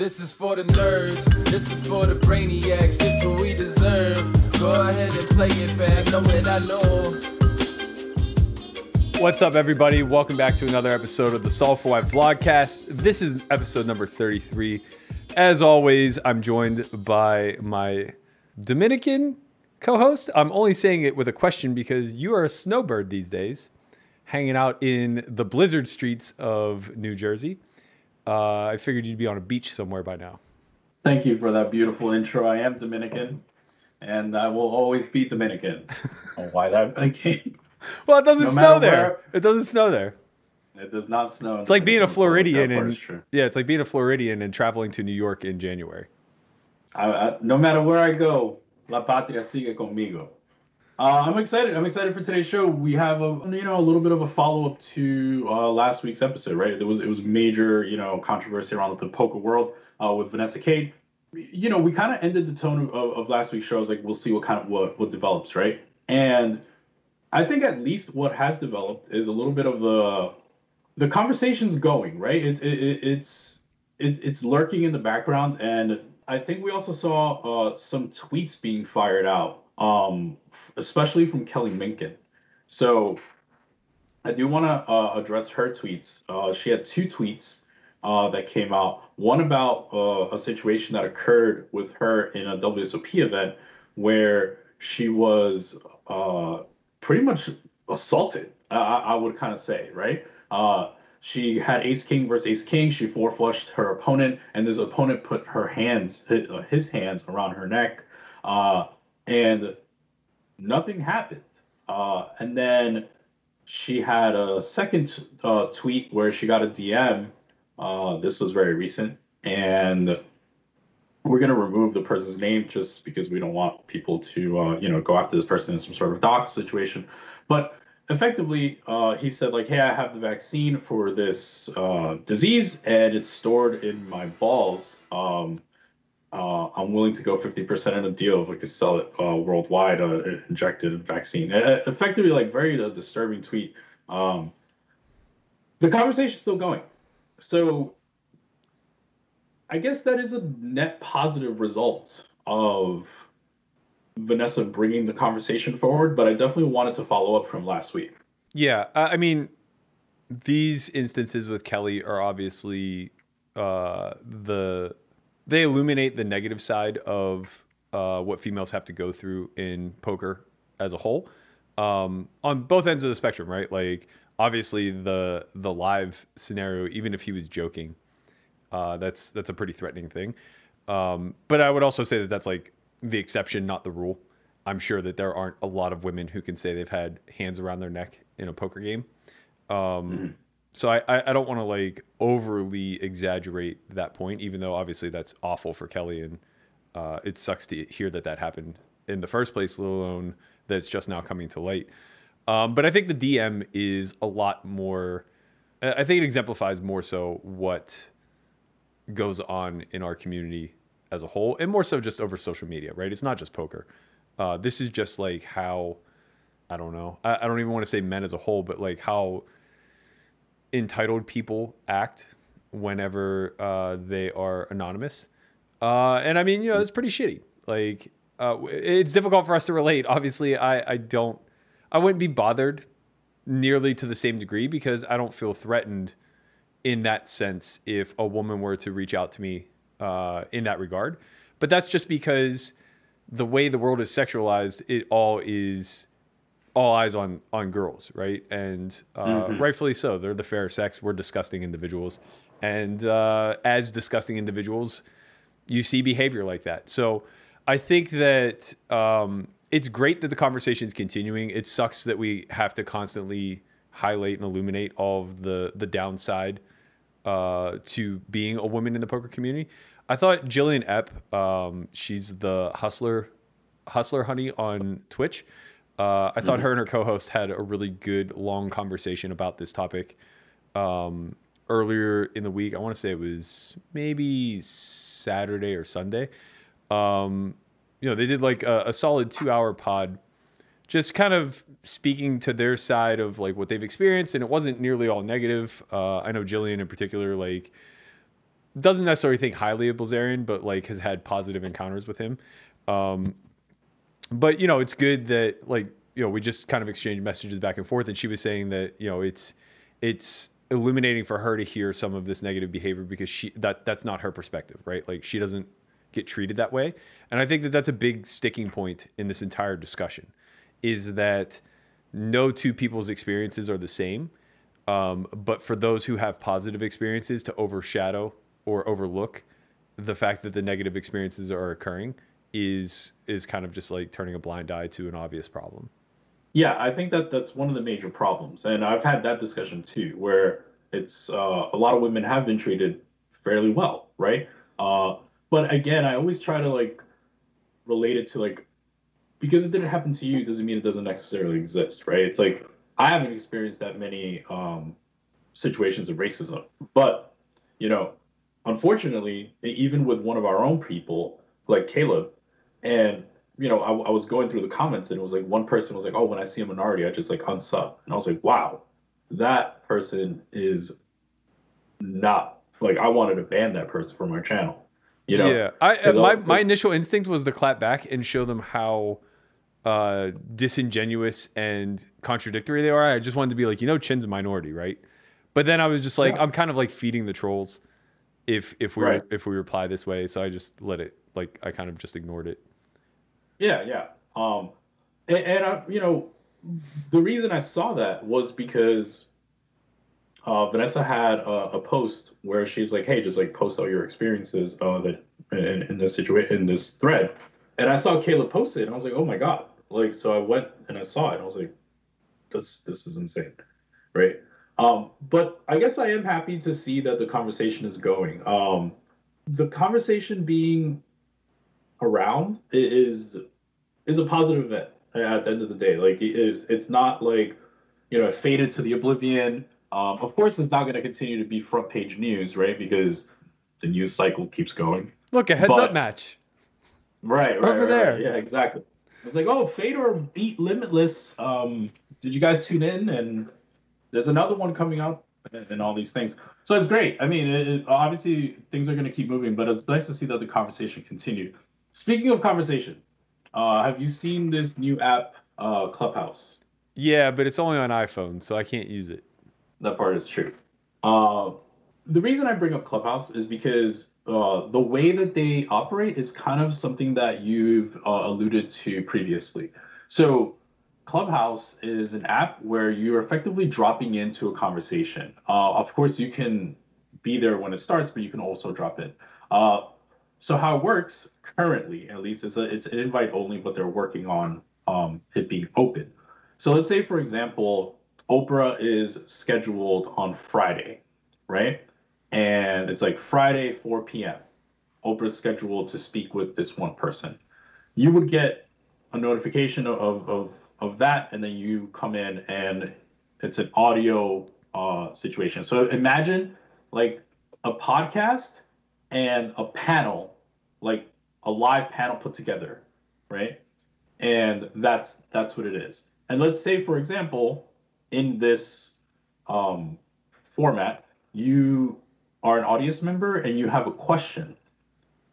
This is for the nerds, this is for the brainiacs, this is what we deserve. Go ahead and play it back, know I know. What's up, everybody? Welcome back to another episode of the Solve for Why vlogcast. This is episode number 33. As always, I'm joined by my Dominican co host. I'm only saying it with a question because you are a snowbird these days, hanging out in the blizzard streets of New Jersey. Uh, I figured you'd be on a beach somewhere by now. Thank you for that beautiful intro. I am Dominican, and I will always be Dominican. why that? Well, it doesn't No snow there. where- It doesn't snow there. It does not snow. It's like being a Floridian and yeah, it's like being a Floridian and traveling to New York in January. I, I, no matter where I go, La Patria sigue conmigo. Uh, I'm excited. I'm excited for today's show. We have a you know a little bit of a follow up to uh, last week's episode, right? There was it was major you know controversy around the poker world uh, with Vanessa Kade. You know, we kind of ended the tone of, of last week's show. I was like, we'll see what kind of what what develops, right? And I think at least what has developed is a little bit of the the conversation's going, right? It, it, it, it's it, it's lurking in the background, and I think we also saw uh, some tweets being fired out, um, especially from Kelly Minkin. So I do want to uh, address her tweets. Uh, she had two tweets uh, that came out. One about uh, a situation that occurred with her in a WSOP event where she was uh, pretty much assaulted. I, I would kind of say, right? Uh, she had Ace King versus Ace King. She four flushed her opponent, and this opponent put her hands, his, hands, around her neck, and nothing happened. Uh, and then she had a second uh, tweet where she got a DM. Uh, this was very recent, and we're gonna remove the person's name just because we don't want people to, uh, you know, go after this person in some sort of doc situation. But effectively, uh, he said like, "Hey, I have the vaccine for this uh, disease, and it's stored in my balls. Um, uh, I'm willing to go 50% in a deal if we could sell it uh, worldwide, uh, injected vaccine." Uh, effectively, like very uh, disturbing tweet. Um, the conversation's still going, so I guess that is a net positive result of Vanessa bringing the conversation forward, but I definitely wanted to follow up from last week. Yeah, I I mean, these instances with Kelly are obviously uh, the they illuminate the negative side of uh, what females have to go through in poker as a whole, um, on both ends of the spectrum, right? Like obviously the the live scenario, even if he was joking, uh, that's that's a pretty threatening thing. Um, but I would also say that that's like the exception, not the rule. I'm sure that there aren't a lot of women who can say they've had hands around their neck in a poker game. Um, So I, I, don't want to like overly exaggerate that point, even though obviously that's awful for Kelly and uh, it sucks to hear that that happened in the first place, let alone that it's just now coming to light. Um, but I think the DM is a lot more. I I think it exemplifies more so what goes on in our community as a whole, and more so just over social media, right? It's not just poker. Uh, this is just like how I don't know. I, I don't even want to say men as a whole, but like how entitled people act whenever uh, they are anonymous. Uh, and I mean, you know, it's pretty shitty. Like, uh, it's difficult for us to relate. Obviously, I, I don't, I wouldn't be bothered nearly to the same degree because I don't feel threatened in that sense if a woman were to reach out to me uh, in that regard. But that's just because the way the world is sexualized, it all is all eyes on on girls, right? And uh, rightfully so. They're the fair sex. We're disgusting individuals, and uh, as disgusting individuals, you see behavior like that. So I think that um, it's great that the conversation is continuing. It sucks that we have to constantly highlight and illuminate all of the the downside uh, to being a woman in the poker community. I thought Jillian Epp, um, she's the hustler, hustler honey on Twitch. Uh, I thought her and her co-host had a really good long conversation about this topic um, earlier in the week. I want to say it was maybe Saturday or Sunday. Um, you know, they did like a, a solid two-hour pod just kind of speaking to their side of like what they've experienced and it wasn't nearly all negative uh, i know jillian in particular like doesn't necessarily think highly of Bilzerian, but like has had positive encounters with him. Um, but you know, it's good that like you know we just kind of exchanged messages back and forth, and she was saying that you know it's it's illuminating for her to hear some of this negative behavior because she that that's not her perspective, right? Like she doesn't get treated that way, and I think that that's a big sticking point in this entire discussion, is that no two people's experiences are the same. Um, but for those who have positive experiences to overshadow or overlook the fact that the negative experiences are occurring is is kind of just like turning a blind eye to an obvious problem. Yeah, I think that that's one of the major problems, and I've had that discussion too, where it's uh, a lot of women have been treated fairly well, right? Uh, but again, I always try to like relate it to like because it didn't happen to you doesn't mean it doesn't necessarily exist, right? It's like I haven't experienced that many um, situations of racism, but you know, unfortunately, even with one of our own people, like Caleb, and you know, I, I, was going through the comments and it was like one person was like, "Oh, when I see a minority, I just like unsub," and I was like, "Wow, that person is not like I wanted to ban that person from our channel." You know? Yeah, I uh, my my initial instinct was to clap back and show them how uh, disingenuous and contradictory they are. I just wanted to be like, you know, Chin's a minority, right? But then I was just like, yeah. I'm kind of like feeding the trolls if if we right. if we reply this way. So I just let it like I kind of just ignored it. Yeah, yeah. Um, and, and I, you know, the reason I saw that was because uh, Vanessa had a, a, post where she's like, "Hey, just like post all your experiences uh, that in, in this situation in this thread," and I saw Caleb post it, and I was like, "Oh my god!" Like, so I went and I saw it, and I was like, "This this is insane," right? Um, but I guess I am happy to see that the conversation is going. Um, the conversation being around is is a positive event at the end of the day. Like it's it's not like you know faded to the oblivion. Um, of course, it's not going to continue to be front page news, right? Because the news cycle keeps going. Look, a heads but, up match. Right, right, over right, there. Right. Yeah, exactly. It's like, oh, Fedor beat Limitless. Um, did you guys tune in? And there's another one coming out, and all these things. So it's great. I mean, it, it, obviously things are going to keep moving, but it's nice to see that the conversation continued. Speaking of conversation, uh, have you seen this new app, uh, Clubhouse? Yeah, but it's only on iPhone, so I can't use it. That part is true. Uh, the reason I bring up Clubhouse is because uh, the way that they operate is kind of something that you've uh, alluded to previously. So, Clubhouse is an app where you're effectively dropping into a conversation. Uh, of course, you can be there when it starts, but you can also drop in. So how it works currently, at least, is a, it's an invite only, but they're working on um, it being open. So let's say, for example, Oprah is scheduled on Friday, right? And it's like Friday, 4 p.m. Oprah's scheduled to speak with this one person. You would get a notification of, of, of that, and then you come in and it's an audio uh, situation. So imagine like a podcast and a panel, like a live panel put together, right? And that's that's what it is. And let's say, for example, in this um, format, you are an audience member and you have a question.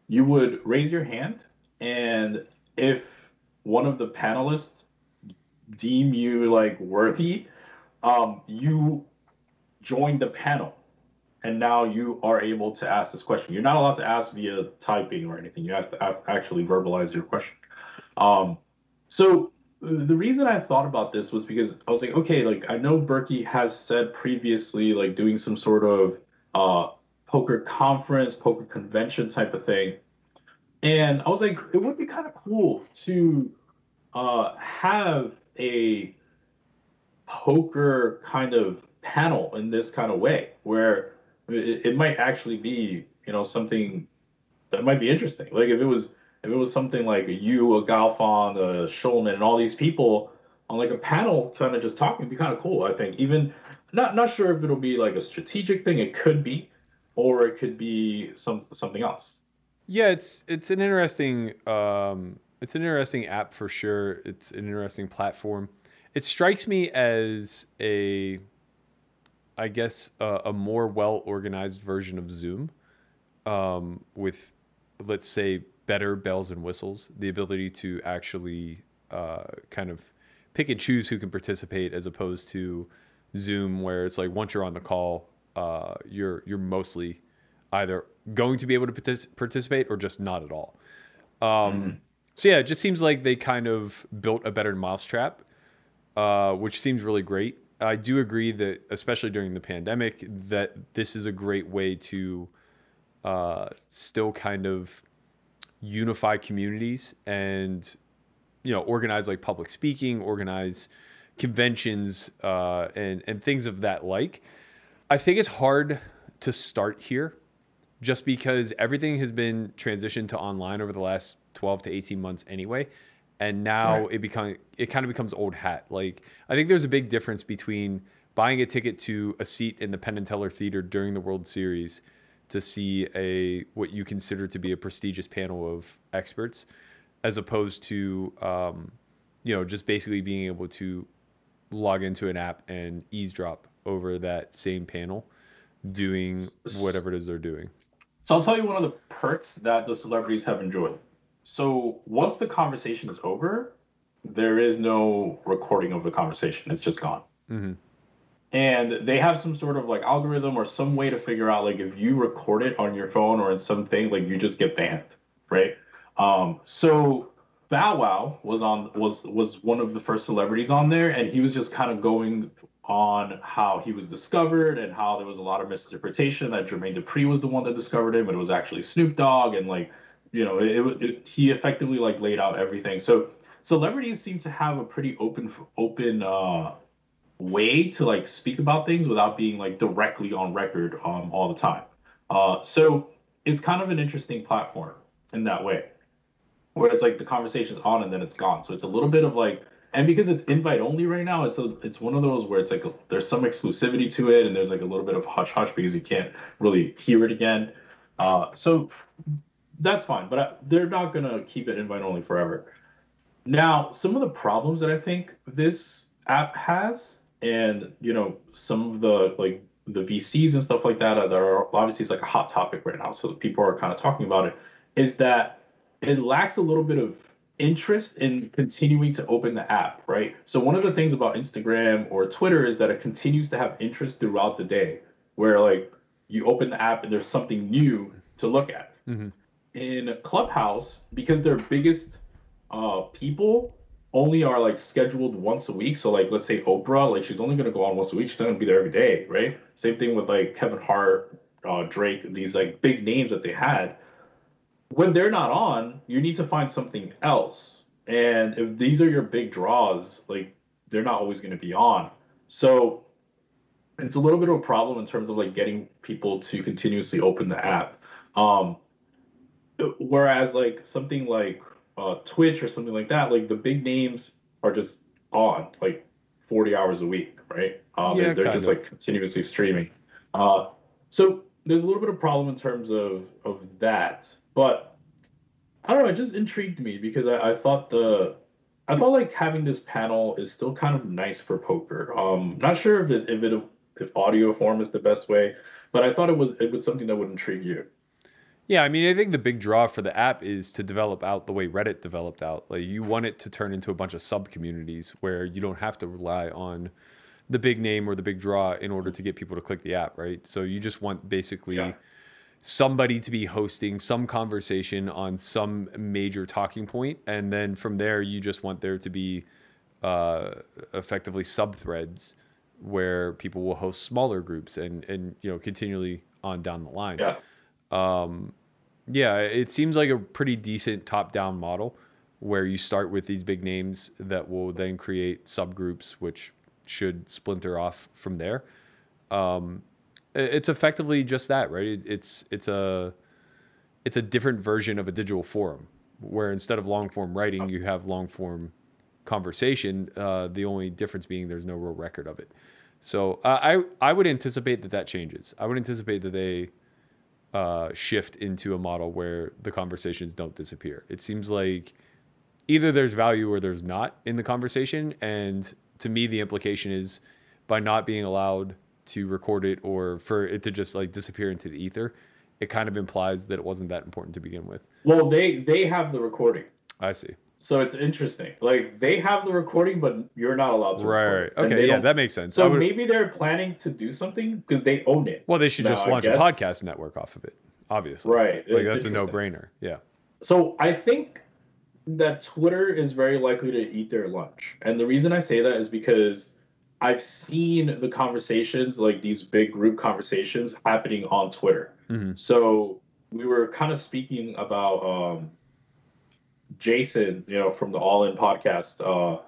You would raise your hand, and if one of the panelists deem you like worthy, um, you join the panel and now you are able to ask this question. You're not allowed to ask via typing or anything. You have to actually verbalize your question. Um, so the reason I thought about this was because I was like, okay, like I know Berkey has said previously, like doing some sort of uh, poker conference, poker convention type of thing, and I was like, it would be kind of cool to uh, have a poker kind of panel in this kind of way where it, it might actually be you know something that might be interesting. Like if it was if it was something like a you, a Galfond, a Schulman, and all these people on like a panel kind of just talking, it'd be kind of cool. I think even not not sure if it'll be like a strategic thing. It could be, or it could be some something else. Yeah, it's it's an interesting um, it's an interesting app for sure. It's an interesting platform. It strikes me as a I guess, a, a more well organized version of Zoom. um, with, let's say, better bells and whistles, the ability to actually uh, kind of pick and choose who can participate as opposed to Zoom, where it's like once you're on the call, uh, you're you're mostly either going to be able to partic- participate or just not at all. Um, So yeah, it just seems like they kind of built a better mousetrap, uh, which seems really great. I do agree that, especially during the pandemic, that this is a great way to uh, still kind of unify communities and you know organize like public speaking, organize conventions uh, and and things of that like. I think it's hard to start here just because everything has been transitioned to online over the last 12 to 18 months anyway and now Right. it become it kind of becomes old hat like i think there's a big difference between buying a ticket to a seat in the penn and teller theater during the world series to see a what you consider to be a prestigious panel of experts as opposed to um, you know just basically being able to log into an app and eavesdrop over that same panel doing whatever it is they're doing So I'll tell you one of the perks that the celebrities have enjoyed. So once the conversation is over, there is no recording of the conversation. It's just gone. hmm And they have some sort of like algorithm or some way to figure out like if you record it on your phone or in something, like you just get banned, right? Um, so Bow Wow was on was was one of the first celebrities on there, and he was just kind of going on how he was discovered and how there was a lot of misinterpretation that Jermaine Dupri was the one that discovered him, and it was actually Snoop Dogg, and like you know, it, it, it he effectively like laid out everything. So celebrities seem to have a pretty open open uh, way to like speak about things without being like directly on record um, all the time. Uh, so it's kind of an interesting platform in that way where it's like the conversation's on and then it's gone. So it's a little bit of like, and because it's invite only right now, it's a it's one of those where it's like a, there's some exclusivity to it and there's like a little bit of hush hush because you can't really hear it again. Uh, so that's fine, but I, they're not gonna keep it invite only forever. Now, some of the problems that I think this app has, and you know, some of the like the VCs and stuff like that, uh, that are obviously it's like a hot topic right now, so people are kind of talking about it, is that it lacks a little bit of interest in continuing to open the app, right? So one of the things about Instagram or Twitter is that it continues to have interest throughout the day, where like you open the app and there's something new to look at. Mhm. In Clubhouse, because their biggest uh, people only are like scheduled once a week. So like let's say Oprah, like she's only gonna go on once a week. She's not gonna be there every day, right? Same thing with like Kevin Hart, uh, Drake, these like big names that they had. When they're not on, you need to find something else. And if these are your big draws, like they're not always gonna be on. So it's a little bit of a problem in terms of like getting people to continuously open the app. Um, whereas like something like uh, Twitch or something like that, like the big names are just on like 40 hours a week, right? Um, Yeah, they're just of. like continuously streaming. Uh, so there's a little bit of problem in terms of of that, but I don't know. It just intrigued me because I, I thought the I felt like having this panel is still kind of nice for poker. Um, not sure if it if it if audio form is the best way, but I thought it was it was something that would intrigue you. Yeah, I mean, I think the big draw for the app is to develop out the way Reddit developed out. Like, you want it to turn into a bunch of sub communities where you don't have to rely on the big name or the big draw in order to get people to click the app, right? So you just want basically Yeah. somebody to be hosting some conversation on some major talking point, and then from there, you just want there to be uh, effectively sub threads where people will host smaller groups and and you know continually on down the line Yeah. um, yeah, it seems like a pretty decent top-down model where you start with these big names that will then create subgroups, which should splinter off from there. Um, it's effectively just that, right? It's it's a it's a different version of a digital forum where instead of long form writing, you have long form conversation. Uh, the only difference being there's no real record of it. So uh, I I would anticipate that that changes. I would anticipate that they uh, shift into a model where the conversations don't disappear. It seems like either there's value or there's not in the conversation. And to me, the implication is by not being allowed to record it or for it to just like disappear into the ether, it kind of implies that it wasn't that important to begin with. Well, they they have the recording, I see. So it's interesting. Like they have the recording, but you're not allowed to. Right. record right. Okay. Yeah, don't- that makes sense. So would- maybe they're planning to do something because they own it. well, they should No, just launch a podcast network off of it. Obviously. Right. Like it's that's a no-brainer. Yeah. So I think that Twitter is very likely to eat their lunch. And the reason I say that is because I've seen the conversations, like these big group conversations, happening on Twitter. hmm So we were kind of speaking about um, Jason, you know, from the All In podcast uh,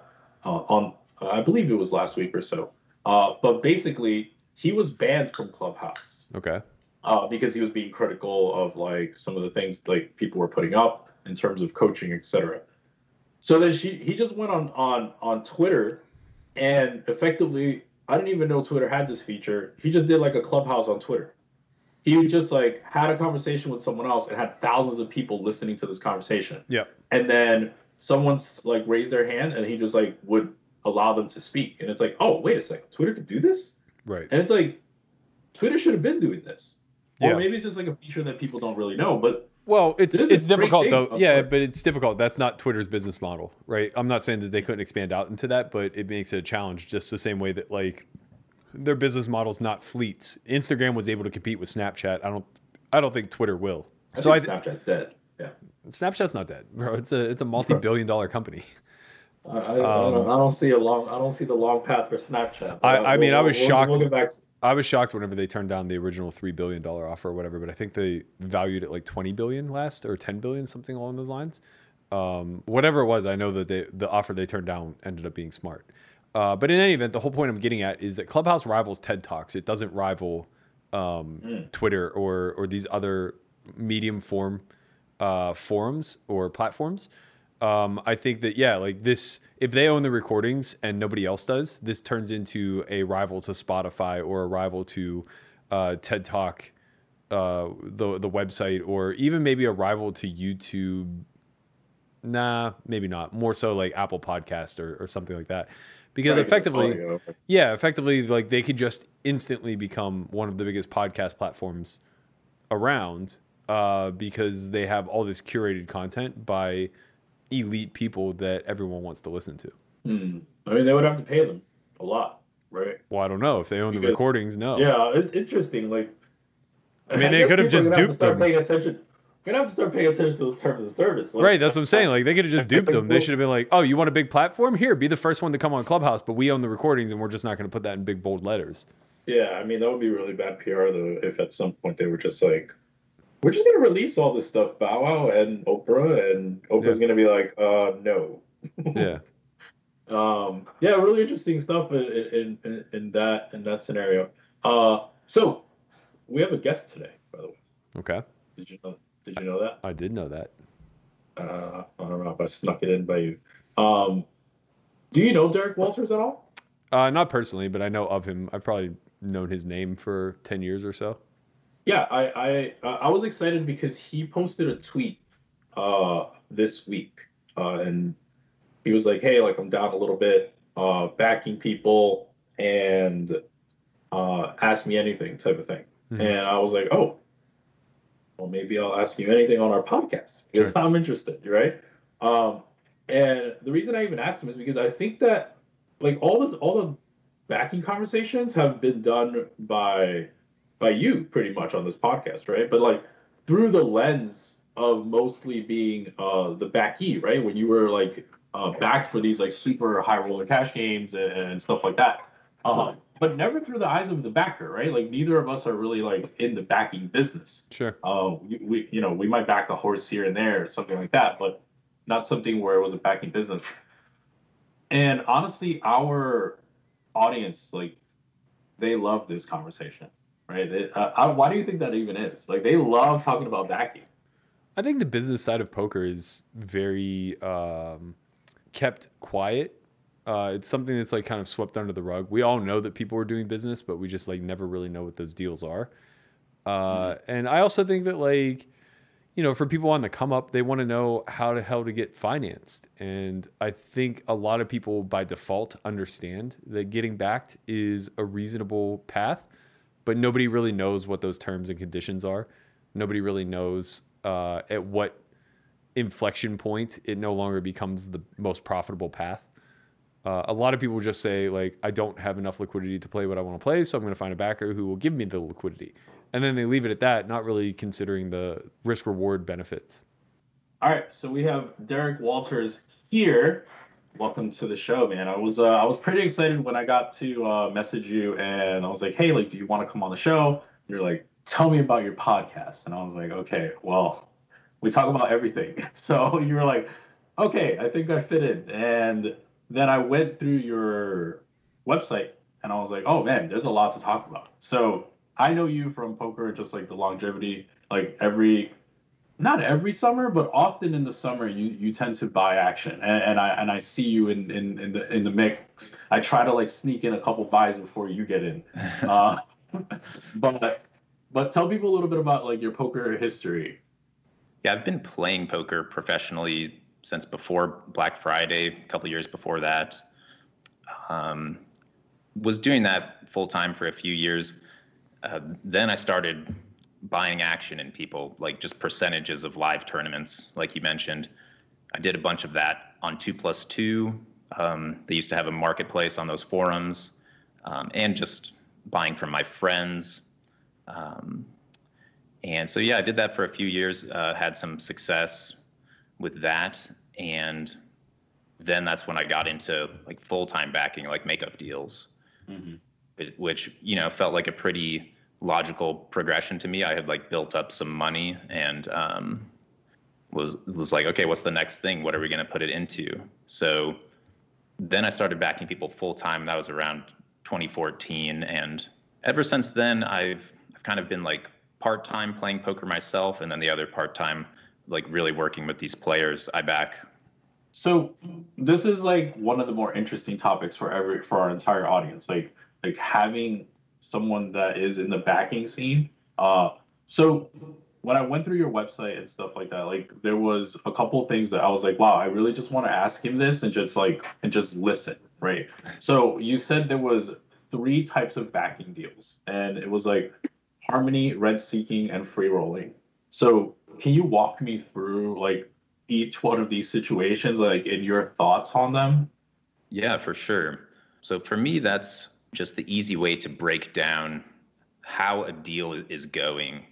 uh, on, I believe it was last week or so. Uh, but basically, he was banned from Clubhouse Okay. uh, because he was being critical of like some of the things like people were putting up in terms of coaching, etc. So then she he just went on on on Twitter and effectively I didn't even know Twitter had this feature. He just did like a clubhouse on Twitter. He just like had a conversation with someone else and had thousands of people listening to this conversation. Yeah. And then someone's like raised their hand and he just like would allow them to speak. And it's like, oh wait a second, Twitter could do this? Right. And it's like, Twitter should have been doing this. Or Yeah. maybe it's just like a feature that people don't really know. But Well, it's This is a it's difficult though. Yeah, Twitter. but it's difficult. That's not Twitter's business model, right? I'm not saying that they couldn't expand out into that, but it makes it a challenge just the same way that like their business model's not fleets. Instagram was able to compete with Snapchat. I don't I don't think Twitter will. I so I Snapchat's dead. Yeah. Snapchat's not dead, bro. It's a it's a multi-billion dollar company. I, I, I, don't, I don't see a long. I don't see the long path for Snapchat. Um, I- I mean, I was we'll, shocked- We'll. To, I was shocked whenever they turned down the original three billion dollar offer or whatever, but I think they valued it like twenty billion last or ten billion, something along those lines. Um, whatever it was, I know that they, the offer they turned down ended up being smart. Uh, but in any event, the whole point I'm getting at is that Clubhouse rivals TED Talks. It doesn't rival um, Mm. Twitter or or these other medium form uh, forums or platforms. Um, I think that yeah, like this, if they own the recordings and nobody else does, this turns into a rival to Spotify or a rival to uh, TED Talk, uh, the the website, or even maybe a rival to YouTube. Nah, maybe not. More so like Apple Podcast or, or something like that, because Right, effectively, yeah, effectively, like they could just instantly become one of the biggest podcast platforms around uh, because they have all this curated content by elite people that everyone wants to listen to. Hmm. I mean, they would have to pay them a lot, right? Well, I don't know if they own the recordings. No. Yeah, it's interesting. Like, I mean, they could have just have duped them. Paying attention. Gonna have to start paying attention to the terms of the service. Like, Right, that's what I'm saying. Like they could have just duped them. They should have been like, "Oh, you want a big platform? Here, be the first one to come on Clubhouse, but we own the recordings, and we're just not going to put that in big bold letters." Yeah, I mean that would be really bad PR though if at some point they were just like, we're just gonna release all this stuff, Bow Wow and Oprah, and Oprah's gonna be like, uh, no. Yeah. Um, yeah, really interesting stuff in, in, in, in that in that scenario. Uh, so we have a guest today, by the way. Okay. Did you know? Did you know that? I did know that. Uh, I don't know if I snuck it in by you. Um, do you know Derek Walters at all? Uh, not personally, but I know of him. I've probably known his name for ten years or so. Yeah, I I I was excited because he posted a tweet uh this week, uh, and he was like, "Hey, like I'm down a little bit, uh, backing people, and uh, ask me anything," type of thing. Mhm. And I was like, "Oh, well, maybe I'll ask you anything on our podcast because Sure. I'm interested, right?" Um, and the reason I even asked him is because I think that like all this all the backing conversations have been done by by you pretty much on this podcast, right? But like through the lens of mostly being uh the backee, right? When you were like uh backed for these like super high roller cash games and, and stuff like that. Uh, but never through the eyes of the backer, right? Like neither of us are really like in the backing business. Sure. Uh, we, we you know we might back a horse here and there, something like that, but not something where it was a backing business. And honestly, our audience like they love this conversation, right? They, uh, I, why do you think that even is? Like they love talking about backing. I think the business side of poker is very um, kept quiet. Uh, it's something that's like kind of swept under the rug. We all know that people are doing business, but we just like never really know what those deals are. Uh, And I also think that like, you know, for people on the come up, they want to know how the hell to get financed. And I think a lot of people by default understand that getting backed is a reasonable path, but nobody really knows what those terms and conditions are. Nobody really knows uh, at what inflection point it no longer becomes the most profitable path. Uh, a lot of people just say like, I don't have enough liquidity to play what I want to play, so I'm going to find a backer who will give me the liquidity, and then they leave it at that, not really considering the risk reward benefits. All right, so we have Derek Walters here. Welcome to the show, man. I was uh, I was pretty excited when I got to uh, message you, and I was like, hey, like, do you want to come on the show? You're like, tell me about your podcast, and I was like, okay, well, we talk about everything. So you were like, okay, I think I fit in, and then I went through your website, and I was like, oh man, there's a lot to talk about. So I know you from poker, just like the longevity, like every not every summer, but often in the summer you you tend to buy action, and, and I and I see you in, in in the in the mix. I try to like sneak in a couple buys before you get in, uh, but but tell people a little bit about like your poker history. Yeah, I've been playing poker professionally since before Black Friday, a couple years before that. Um, was doing that full time for a few years. Uh, then I started buying action in people, like just percentages of live tournaments, like you mentioned. I did a bunch of that on two plus two. Um, they used to have a marketplace on those forums, um, and just buying from my friends. Um, and so yeah, I did that for a few years. Uh, had some success with that, and then that's when I got into like full time backing, like makeup deals, mm-hmm. which you know felt like a pretty logical progression to me. I had like built up some money and um, was was like, okay, what's the next thing? What are we going to put it into? So then I started backing people full time. That was around 2014, and ever since then, I've I've kind of been like part time playing poker myself, and then the other part time like really working with these players I back. So this is like one of the more interesting topics for every for our entire audience. Like like having someone that is in the backing scene. Uh, so when I went through your website and stuff like that, like there was a couple things that I was like, wow, I really just want to ask him this and just like and just listen, right? So you said there was three types of backing deals, and it was like harmony, rent seeking, and free rolling. So can you walk me through like each one of these situations, like in your thoughts on them? Yeah, for sure. So for me, that's just the easy way to break down how a deal is going.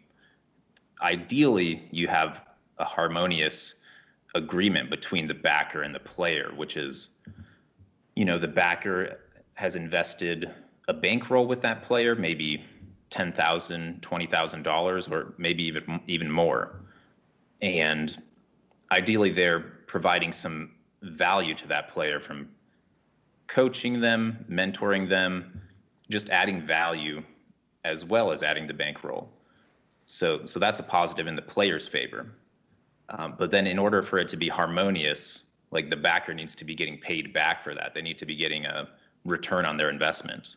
Ideally, you have a harmonious agreement between the backer and the player, which is, you know, the backer has invested a bankroll with that player, maybe ten thousand, twenty thousand dollars, or maybe even even more, and ideally they're providing some value to that player from coaching them, mentoring them, just adding value as well as adding the bankroll. So, so that's a positive in the player's favor. Um, but then, in order for it to be harmonious, like the backer needs to be getting paid back for that. They need to be getting a return on their investment.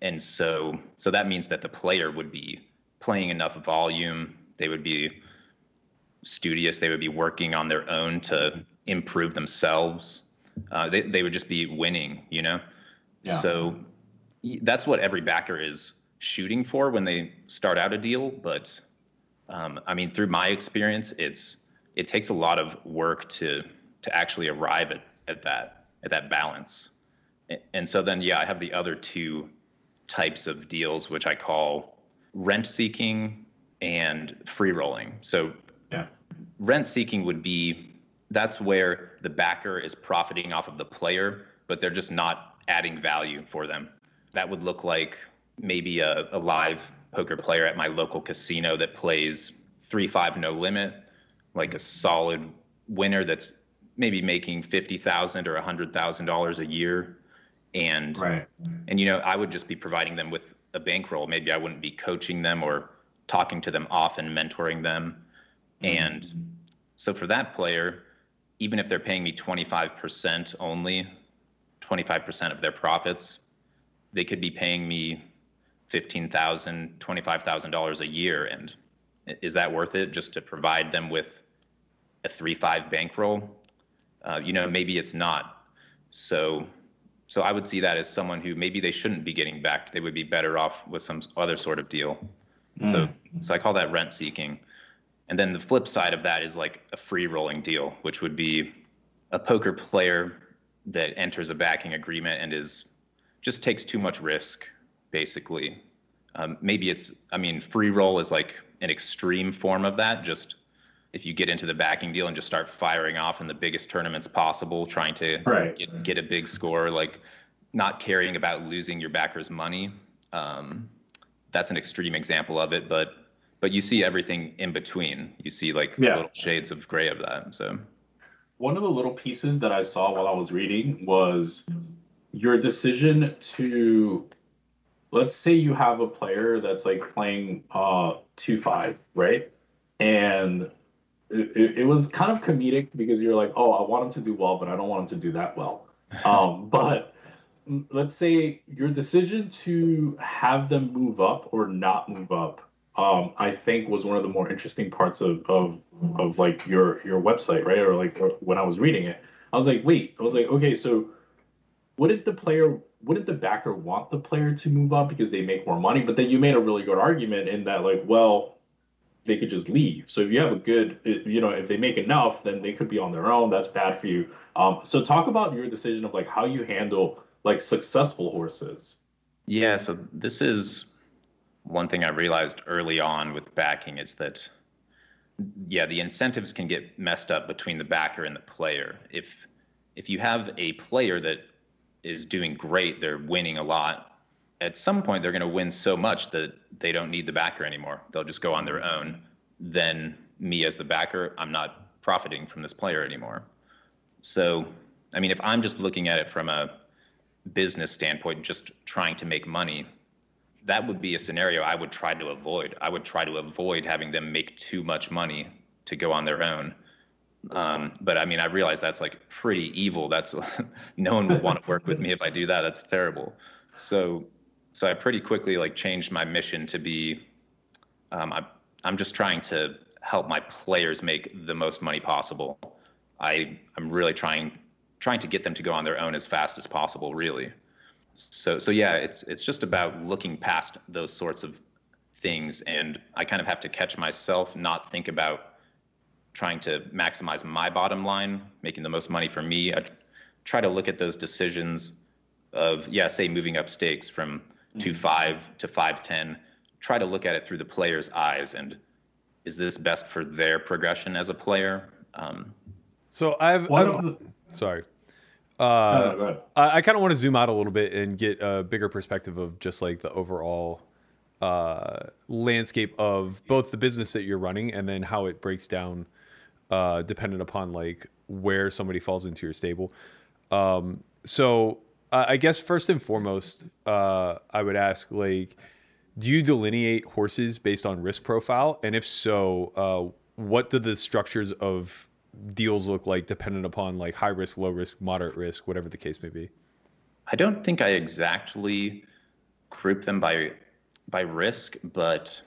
And so, so that means that the player would be playing enough volume. They would be studious. They would be working on their own to improve themselves uh, they they would just be winning, you know. Yeah. So that's what every backer is shooting for when they start out a deal. But um, I mean, through my experience, it's it takes a lot of work to to actually arrive at, at that at that balance. And so then, yeah, I have the other two types of deals, which I call rent seeking and free rolling. So yeah. rent seeking would be that's where the backer is profiting off of the player, but they're just not adding value for them. That would look like maybe a, a live poker player at my local casino that plays three five no limit, like a solid winner that's maybe making fifty thousand or a hundred thousand dollars a year, and right. and you know I would just be providing them with a bankroll. Maybe I wouldn't be coaching them or talking to them often, mentoring them. And so for that player, even if they're paying me 25% only, 25% of their profits, they could be paying me $15,000, $25,000 a year. And is that worth it just to provide them with a 3-5 bankroll? Uh, you know, maybe it's not. So, so I would see that as someone who maybe they shouldn't be getting backed. They would be better off with some other sort of deal. So so I call that rent seeking. And then the flip side of that is like a free rolling deal, which would be a poker player that enters a backing agreement and is just takes too much risk, basically. Um, maybe it's, I mean, free roll is like an extreme form of that. Just if you get into the backing deal and just start firing off in the biggest tournaments possible, trying to Right. get, get a big score, like not caring about losing your backers' money. Um, that's an extreme example of it, but but you see everything in between. You see like Yeah. little shades of gray of that. So one of the little pieces that I saw while I was reading was your decision to let's say you have a player that's like playing uh 2-5, right? And it, it, it was kind of comedic because you're like, oh, I want him to do well, but I don't want him to do that well. Um, but let's say your decision to have them move up or not move up um, I think was one of the more interesting parts of, of of like your your website, right? Or like when I was reading it, I was like, wait, I was like, okay, so wouldn't the player, wouldn't the backer want the player to move up because they make more money? But then you made a really good argument in that, like, well, they could just leave. So if you have a good, you know, if they make enough, then they could be on their own. That's bad for you. Um, so talk about your decision of like how you handle like successful horses. yeah, so this is one thing I realized early on with backing is that yeah, the incentives can get messed up between the backer and the player. If if you have a player that is doing great, they're winning a lot. At some point, they're going to win so much that they don't need the backer anymore. They'll just go on their own. Then me as the backer, I'm not profiting from this player anymore. So, I mean, if I'm just looking at it from a business standpoint, just trying to make money, that would be a scenario I would try to avoid. I would try to avoid having them make too much money to go on their own. Um, but I mean, I realize that's like pretty evil. That's no one will want to work with me if I do that. That's terrible. So, so I pretty quickly like changed my mission to be, um, I, I'm just trying to help my players make the most money possible. I, I'm really trying, trying to get them to go on their own as fast as possible, really. So, so yeah, it's, it's just about looking past those sorts of things. And I kind of have to catch myself, not think about trying to maximize my bottom line, making the most money for me. I try to look at those decisions of, yeah, say moving up stakes from two five to five ten. Try to look at it through the player's eyes and is this best for their progression as a player? Um, So I've, I've the, sorry. Uh, no. I, I kind of want to zoom out a little bit and get a bigger perspective of just like the overall uh, landscape of both the business that you're running and then how it breaks down uh, dependent upon like where somebody falls into your stable. Um, so uh, I guess first and foremost, uh, I would ask like, do you delineate horses based on risk profile? And if so, uh, what do the structures of deals look like dependent upon like high risk, low risk, moderate risk, whatever the case may be? I don't think I exactly group them by by risk, but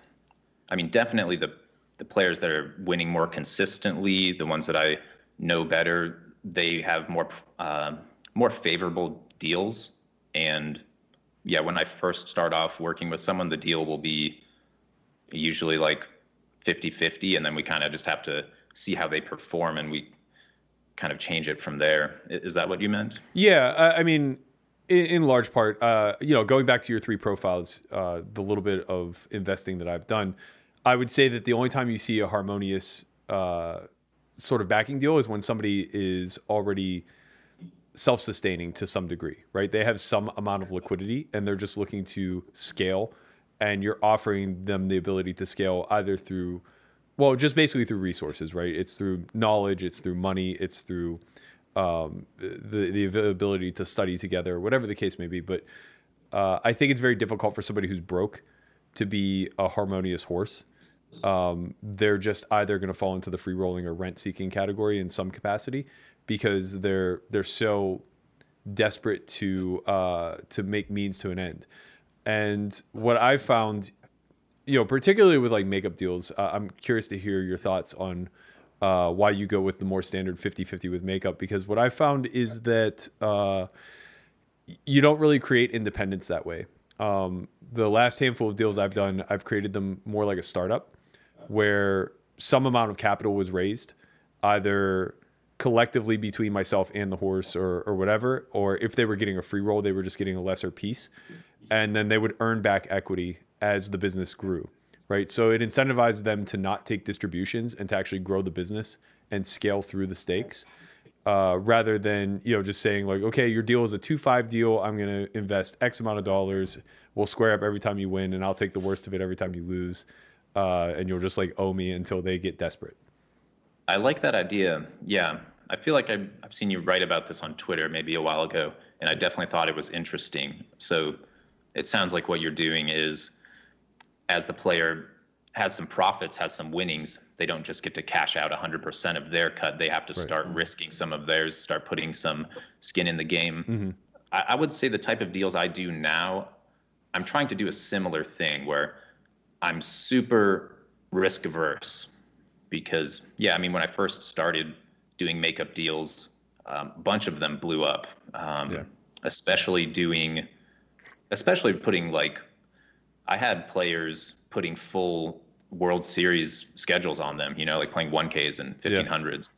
I mean definitely the the players that are winning more consistently, the ones that I know better, they have more uh, more favorable deals. And yeah, when I first start off working with someone, the deal will be usually like 50-50, and then we kind of just have to see how they perform, and we kind of change it from there. Is that what you meant? Yeah, I, mean, in, in large part, uh, you know, going back to your three profiles, uh, the little bit of investing that I've done, I would say that the only time you see a harmonious uh, sort of backing deal is when somebody is already self-sustaining to some degree, right? They have some amount of liquidity and they're just looking to scale, and you're offering them the ability to scale either through, well, just basically through resources, right? It's through knowledge, it's through money, it's through um, the the availability to study together, whatever the case may be. But uh, I think it's very difficult for somebody who's broke to be a harmonious horse. Um, they're just either going to fall into the free rolling or rent seeking category in some capacity because they're they're so desperate to uh, to make means to an end. And what I found, you know, particularly with like makeup deals, uh, I'm curious to hear your thoughts on uh, why you go with the more standard 50-50 with makeup because what I found is that uh, you don't really create independence that way. Um, the last handful of deals I've done, I've created them more like a startup, where some amount of capital was raised, either collectively between myself and the horse or or whatever, or if they were getting a free roll, they were just getting a lesser piece, and then they would earn back equity as the business grew. Right. So it incentivized them to not take distributions and to actually grow the business and scale through the stakes uh, rather than you know just saying like okay your deal is a 2-5 deal i'm going to invest x amount of dollars we'll square up every time you win and i'll take the worst of it every time you lose uh, and you'll just like owe me until they get desperate I like that idea. Yeah. I feel like I've, I've seen you write about this on Twitter maybe a while ago, and I definitely thought it was interesting. So it sounds like what you're doing is as the player has some profits, has some winnings, they don't just get to cash out 100% of their cut. They have to Right. start risking some of theirs, start putting some skin in the game. Mhm. I, I would say the type of deals I do now, I'm trying to do a similar thing where I'm super risk averse because, yeah, I mean, when I first started doing makeup deals, um, a bunch of them blew up. Um, Yeah. Especially doing, especially putting like, I had players putting full World Series schedules on them, you know, like playing 1Ks and 1500s.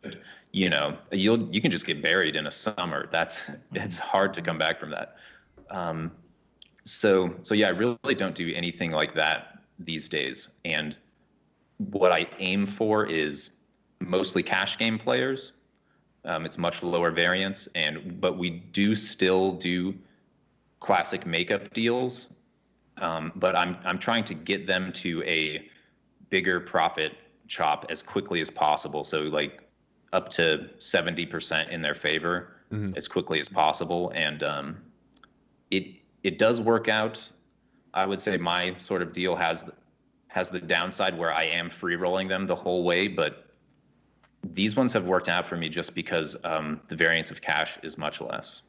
You know, you'll you can just get buried in a summer. That's it's hard to come back from that. Um, so so yeah, I really don't do anything like that these days. And what I aim for is mostly cash game players. Um, it's much lower variance, and but we do still do classic makeup deals. Um, but I'm I'm trying to get them to a bigger profit chop as quickly as possible. So like up to 70% in their favor Mhm. as quickly as possible. And um, it it does work out. I would say my sort of deal has has the downside where I am free rolling them the whole way, but these ones have worked out for me just because um, the variance of cash is much less.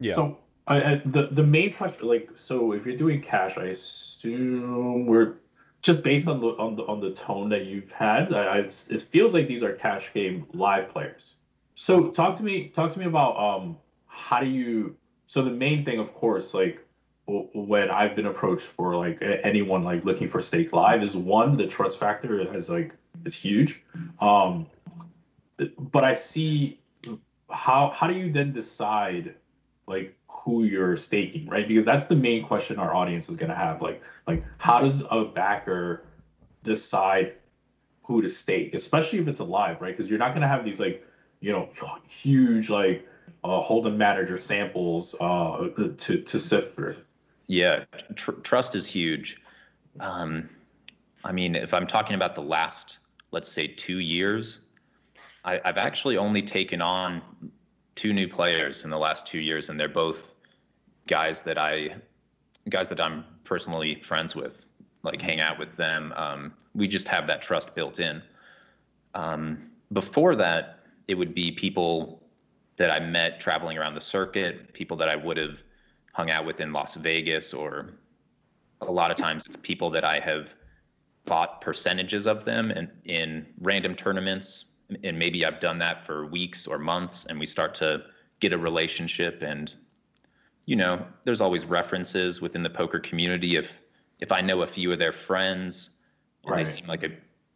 yeah So I, I, the the main question, like, so if you're doing cash, I assume we're just based on the on the on the tone that you've had. I, I, it feels like these are cash game live players. So talk to me talk to me about um how do you so the main thing of course like when I've been approached for like anyone like looking for stake live is one the trust factor is like it's huge um but I see how how do you then decide like who you're staking right? Because that's the main question our audience is going to have like like how does a backer decide who to stake especially if it's alive right? Because you're not going to have these like you know huge like uh, hold'em manager samples uh to to sift through. Yeah, tr- trust is huge. Um, I mean, if I'm talking about the last, let's say, two years, I, I've actually only taken on two new players in the last two years, and they're both guys that I, guys that I'm personally friends with, like hang out with them. Um, we just have that trust built in. Um, before that, it would be people that I met traveling around the circuit, people that I would have hung out with in Las Vegas, or a lot of times it's people that I have bought percentages of them in, in random tournaments. And maybe I've done that for weeks or months, and we start to get a relationship. And, you know, there's always references within the poker community. If if I know a few of their friends and Right. they seem like a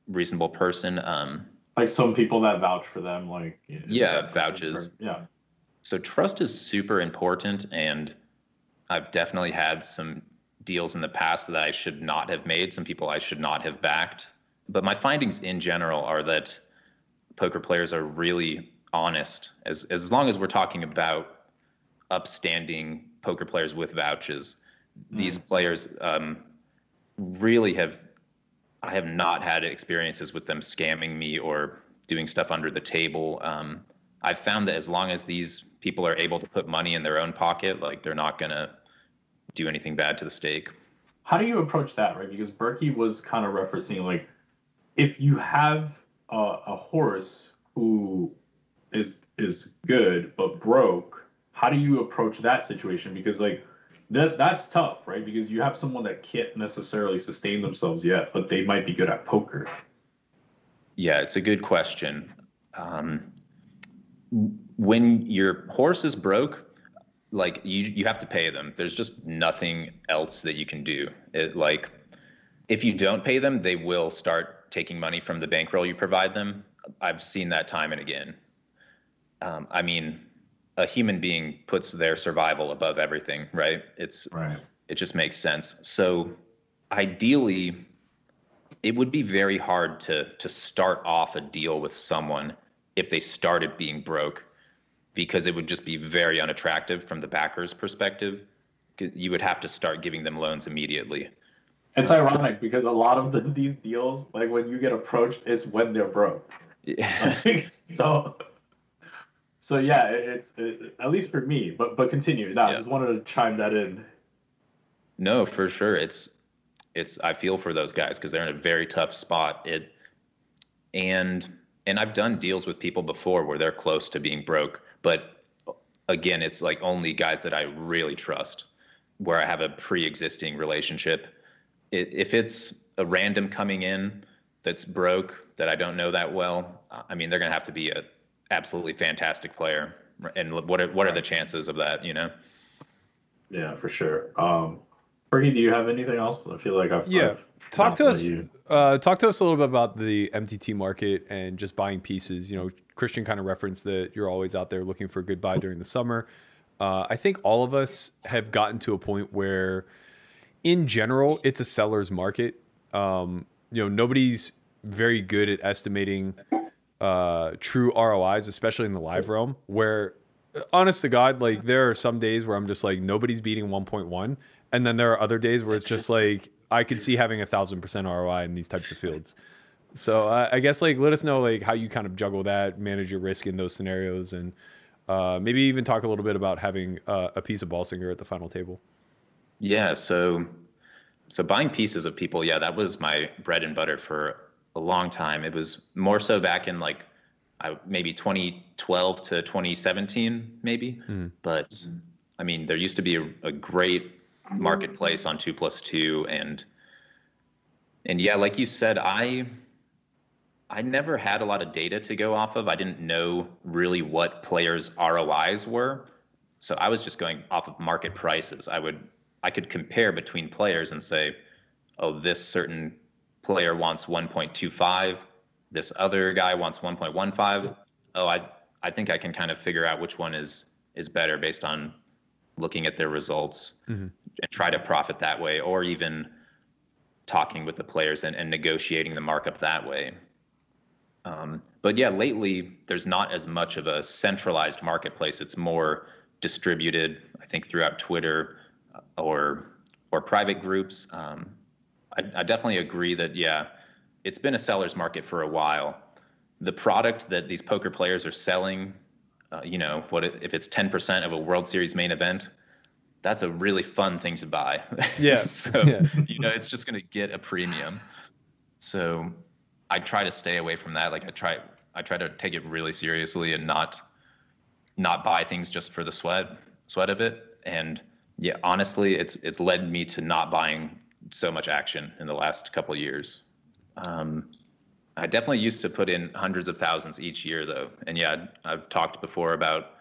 reasonable person, um, like some people that vouch for them like Yeah, vouches. yeah So trust is super important, and I've definitely had some deals in the past that I should not have made, some people I should not have backed. But my findings in general are that poker players are really honest. As as long as we're talking about upstanding poker players with vouches, these players um, really have. I have not had experiences with them scamming me or doing stuff under the table. Um, I've found that as long as these people are able to put money in their own pocket, like they're not gonna do anything bad to the stake. how do you approach that right because berkey was kind of referencing like if you have a, a horse who is is good but broke how do you approach that situation because like that that's tough right because you have someone that can't necessarily sustain themselves yet but they might be good at poker Yeah, it's a good question. Um, when your horse is broke, like you you have to pay them. There's just nothing else that you can do. It like if you don't pay them, they will start taking money from the bankroll you provide them. I've seen that time and again. Um, I mean, a human being puts their survival above everything, right? It's Right. it just makes sense. So ideally, it would be very hard to to start off a deal with someone if they started being broke because it would just be very unattractive from the backer's perspective. You would have to start giving them loans immediately. It's ironic because a lot of the, these deals, like when you get approached, it's when they're broke. Yeah. so, so yeah, it, it's it, at least for me. But but continue. No, I just wanted to chime that in. No, for sure. It's it's I feel for those guys because they're in a very tough spot. It and and I've done deals with people before where they're close to being broke, but again, it's like only guys that I really trust, where I have a pre-existing relationship. It, if it's a random coming in that's broke that I don't know that well, I mean, they're gonna have to be a absolutely fantastic player. And what are what are the chances of that? You know? Yeah, for sure. Um, Fergie, do you have anything else? I feel like I've Yeah. I've Talk to us. you- Uh, talk to us a little bit about the MTT market and just buying pieces. You know, Christian kind of referenced that you're always out there looking for a good buy during the summer. Uh, I think all of us have gotten to a point where, in general, it's a seller's market. Um, you know, nobody's very good at estimating uh, true ROIs, especially in the live realm. Where, honest to God, like there are some days where I'm just like nobody's beating 1.1, and then there are other days where it's just like I could see having a thousand percent ROI in these types of fields. So uh, I guess like let us know like how you kind of juggle that, manage your risk in those scenarios, and uh, maybe even talk a little bit about having uh, a piece of ball singer at the final table. Yeah, so so buying pieces of people, yeah, that was my bread and butter for a long time. It was more so back in like I, maybe 2012 to 2017, maybe. Hmm. But I mean, there used to be a, a great marketplace on two plus two, and and yeah, like you said, I I never had a lot of data to go off of. I didn't know really what players' ROIs were. So I was just going off of market prices. I would I could compare between players and say, oh, this certain player wants 1.25, this other guy wants 1.15. Oh, I I think I can kind of figure out which one is is better based on looking at their results and try to profit that way, or even talking with the players and, and negotiating the markup that way. Um, but yeah, lately there's not as much of a centralized marketplace. It's more distributed, I think, throughout Twitter or or private groups. Um, I, I definitely agree that yeah, it's been a seller's market for a while. The product that these poker players are selling, uh, you know, what if it's 10% of a World Series main event? That's a really fun thing to buy. Yeah, so yeah. you know, it's just going to get a premium. So I try to stay away from that. Like I try, I try to take it really seriously and not, not buy things just for the sweat, sweat of it. And yeah, honestly, it's it's led me to not buying so much action in the last couple of years. Um, I definitely used to put in hundreds of thousands each year, though. And yeah, I've talked before about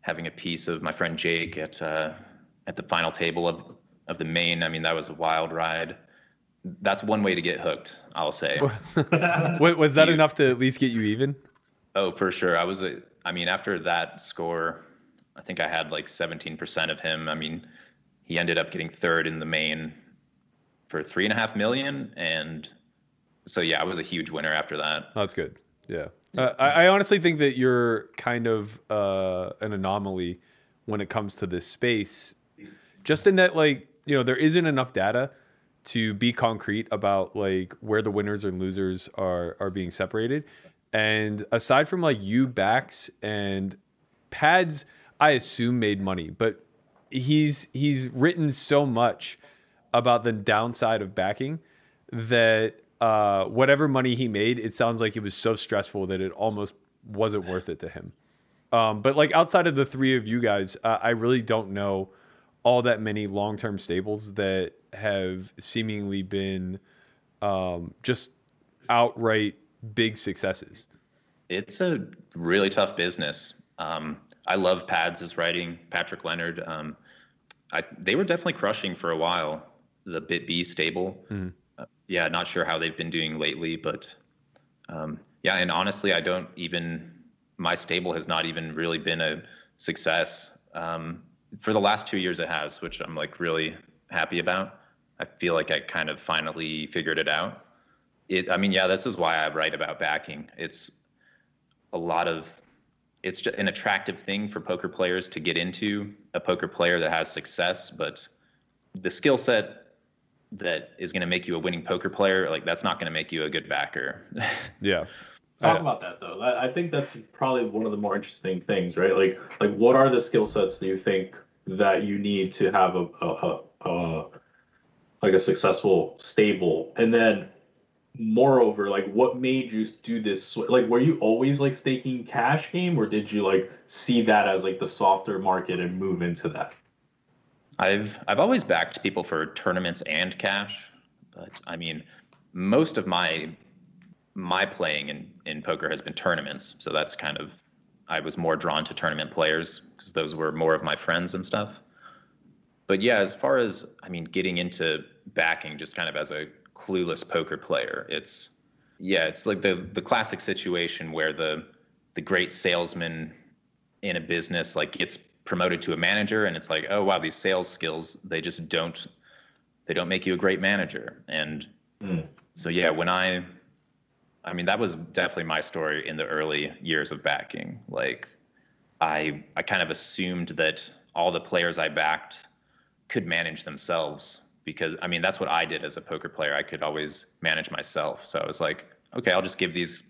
having a piece of my friend Jake at uh, at the final table of of the main. I mean, that was a wild ride. That's one way to get hooked, I'll say. Wa- was that You- enough to at least get you even? Oh, for sure. I was a, I mean, after that score, I think I had like 17% of him. I mean, he ended up getting third in the main for three and a half million. And so, yeah, I was a huge winner after that. That's good. Yeah. Uh, I, I honestly think that you're kind of uh, an anomaly when it comes to this space, just in that, like, you know, there isn't enough data to be concrete about like where the winners and losers are are being separated. And aside from like you Bax and pads, I assume made money, but he's he's written so much about the downside of backing that uh, whatever money he made, it sounds like it was so stressful that it almost wasn't worth it to him. Um, but like outside of the three of you guys, uh, I really don't know all that many long-term stables that have seemingly been um, just outright big successes. It's a really tough business. Um, I love Pads' as writing, Patrick Leonard. Um, I, they were definitely crushing for a while. The Bit BitB stable. Mhm. Uh, yeah, not sure how they've been doing lately, but um, yeah, and honestly, I don't even my stable has not even really been a success. Um, for the last two years, it has, which I'm like really happy about. I feel like I kind of finally figured it out. It, I mean, yeah, this is why I write about backing. It's a lot of, it's just an attractive thing for poker players to get into a poker player that has success, but the skill set that is going to make you a winning poker player, like that's not going to make you a good backer. Yeah. Talk about that though. I I think that's probably one of the more interesting things, right? Like, like what are the skill sets that you think that you need to have a, a, a, a like a successful stable, and then moreover, like what made you do this? Like, were you always like staking cash game, or did you like see that as like the softer market and move into that? I've I've always backed people for tournaments and cash, but I mean, most of my my playing in in poker has been tournaments, so that's kind of I was more drawn to tournament players because those were more of my friends and stuff. But yeah, as far as I mean, getting into backing just kind of as a clueless poker player, it's yeah, it's like the the classic situation where the the great salesman in a business like gets promoted to a manager and it's like oh wow these sales skills they just don't they don't make you a great manager. And Hmm. so yeah when i i mean that was definitely my story in the early years of backing. Like i i kind of assumed that all the players i backed could manage themselves because i mean that's what i did as a poker player i could always manage myself so i was like okay i'll just give these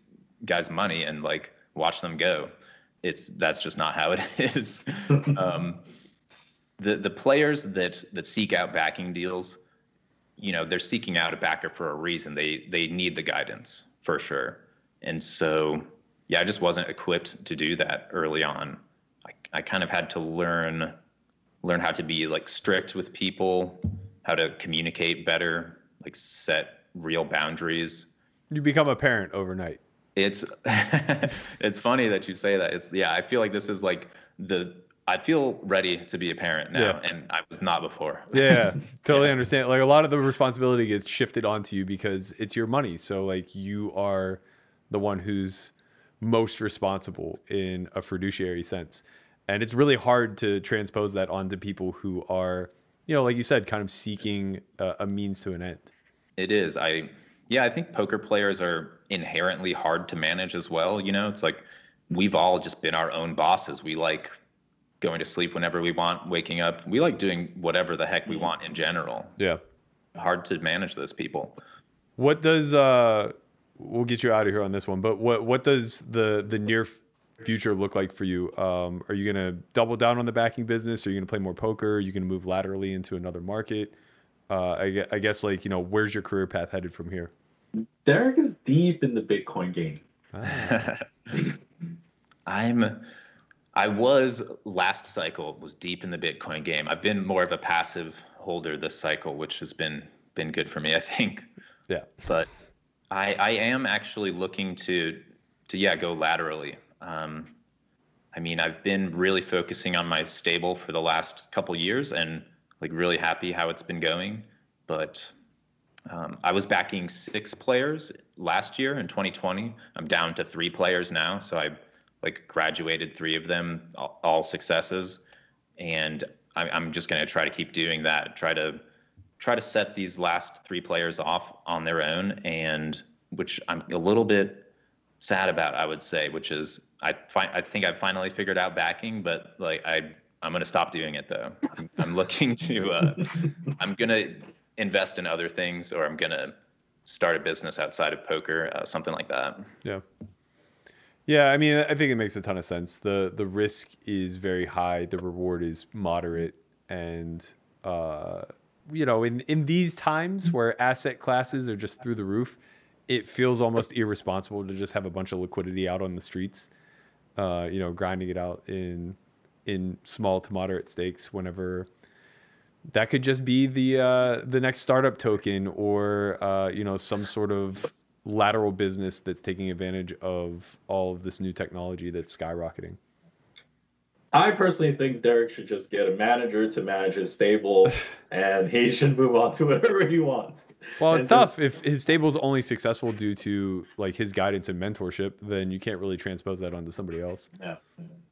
guys money and like watch them go it's that's just not how it is um, the the players that that seek out backing deals, you know, they're seeking out a backer for a reason. They they need the guidance for sure. And so, yeah, I just wasn't equipped to do that early on. I I kind of had to learn learn how to be like strict with people, how to communicate better, like set real boundaries You become a parent overnight. it's it's funny that you say that. It's yeah, I feel like this is like the I feel ready to be a parent now Yeah. and I was not before. Yeah, totally understand. Like a lot of the responsibility gets shifted onto you because it's your money. So like you are the one who's most responsible in a fiduciary sense. And it's really hard to transpose that onto people who are, you know, like you said, kind of seeking a, a means to an end. It is. I yeah, I think poker players are inherently hard to manage as well, you know? It's like we've all just been our own bosses. We like going to sleep whenever we want, waking up. We like doing whatever the heck we want in general. Yeah. Hard to manage those people. What does uh we'll get you out of here on this one, but what what does the the near f- future look like for you? Um are you going to double down on the backing business? Are you going to play more poker? Are you going to move laterally into another market? Uh I, I guess like, you know, where's your career path headed from here? Derek is deep in the Bitcoin game. I'm I was last cycle was deep in the Bitcoin game. I've been more of a passive holder this cycle, which has been been good for me, I think. Yeah. But I I am actually looking to to yeah go laterally. Um, I mean, I've been really focusing on my stable for the last couple years and like really happy how it's been going. But um, I was backing six players last year in 2020. I'm down to three players now, so I like graduated three of them, all, all successes, and I, I'm just going to try to keep doing that. Try to try to set these last three players off on their own, and which I'm a little bit sad about, I would say, which is I find I think I've finally figured out backing, but like I I'm gonna stop doing it though. I'm, I'm looking to uh, I'm gonna invest in other things, or I'm gonna start a business outside of poker, uh, something like that. Yeah. Yeah, I mean, I think it makes a ton of sense. the The risk is very high. The reward is moderate, and uh, you know, in in these times where asset classes are just through the roof, it feels almost irresponsible to just have a bunch of liquidity out on the streets. Uh, you know, grinding it out in in small to moderate stakes whenever that could just be the uh, the next startup token or uh, you know some sort of lateral business that's taking advantage of all of this new technology that's skyrocketing. I personally think Derek should just get a manager to manage his stable, and he should move on to whatever he wants. Well, it's tough. If his stable's only successful due to like his guidance and mentorship, then you can't really transpose that onto somebody else. Yeah,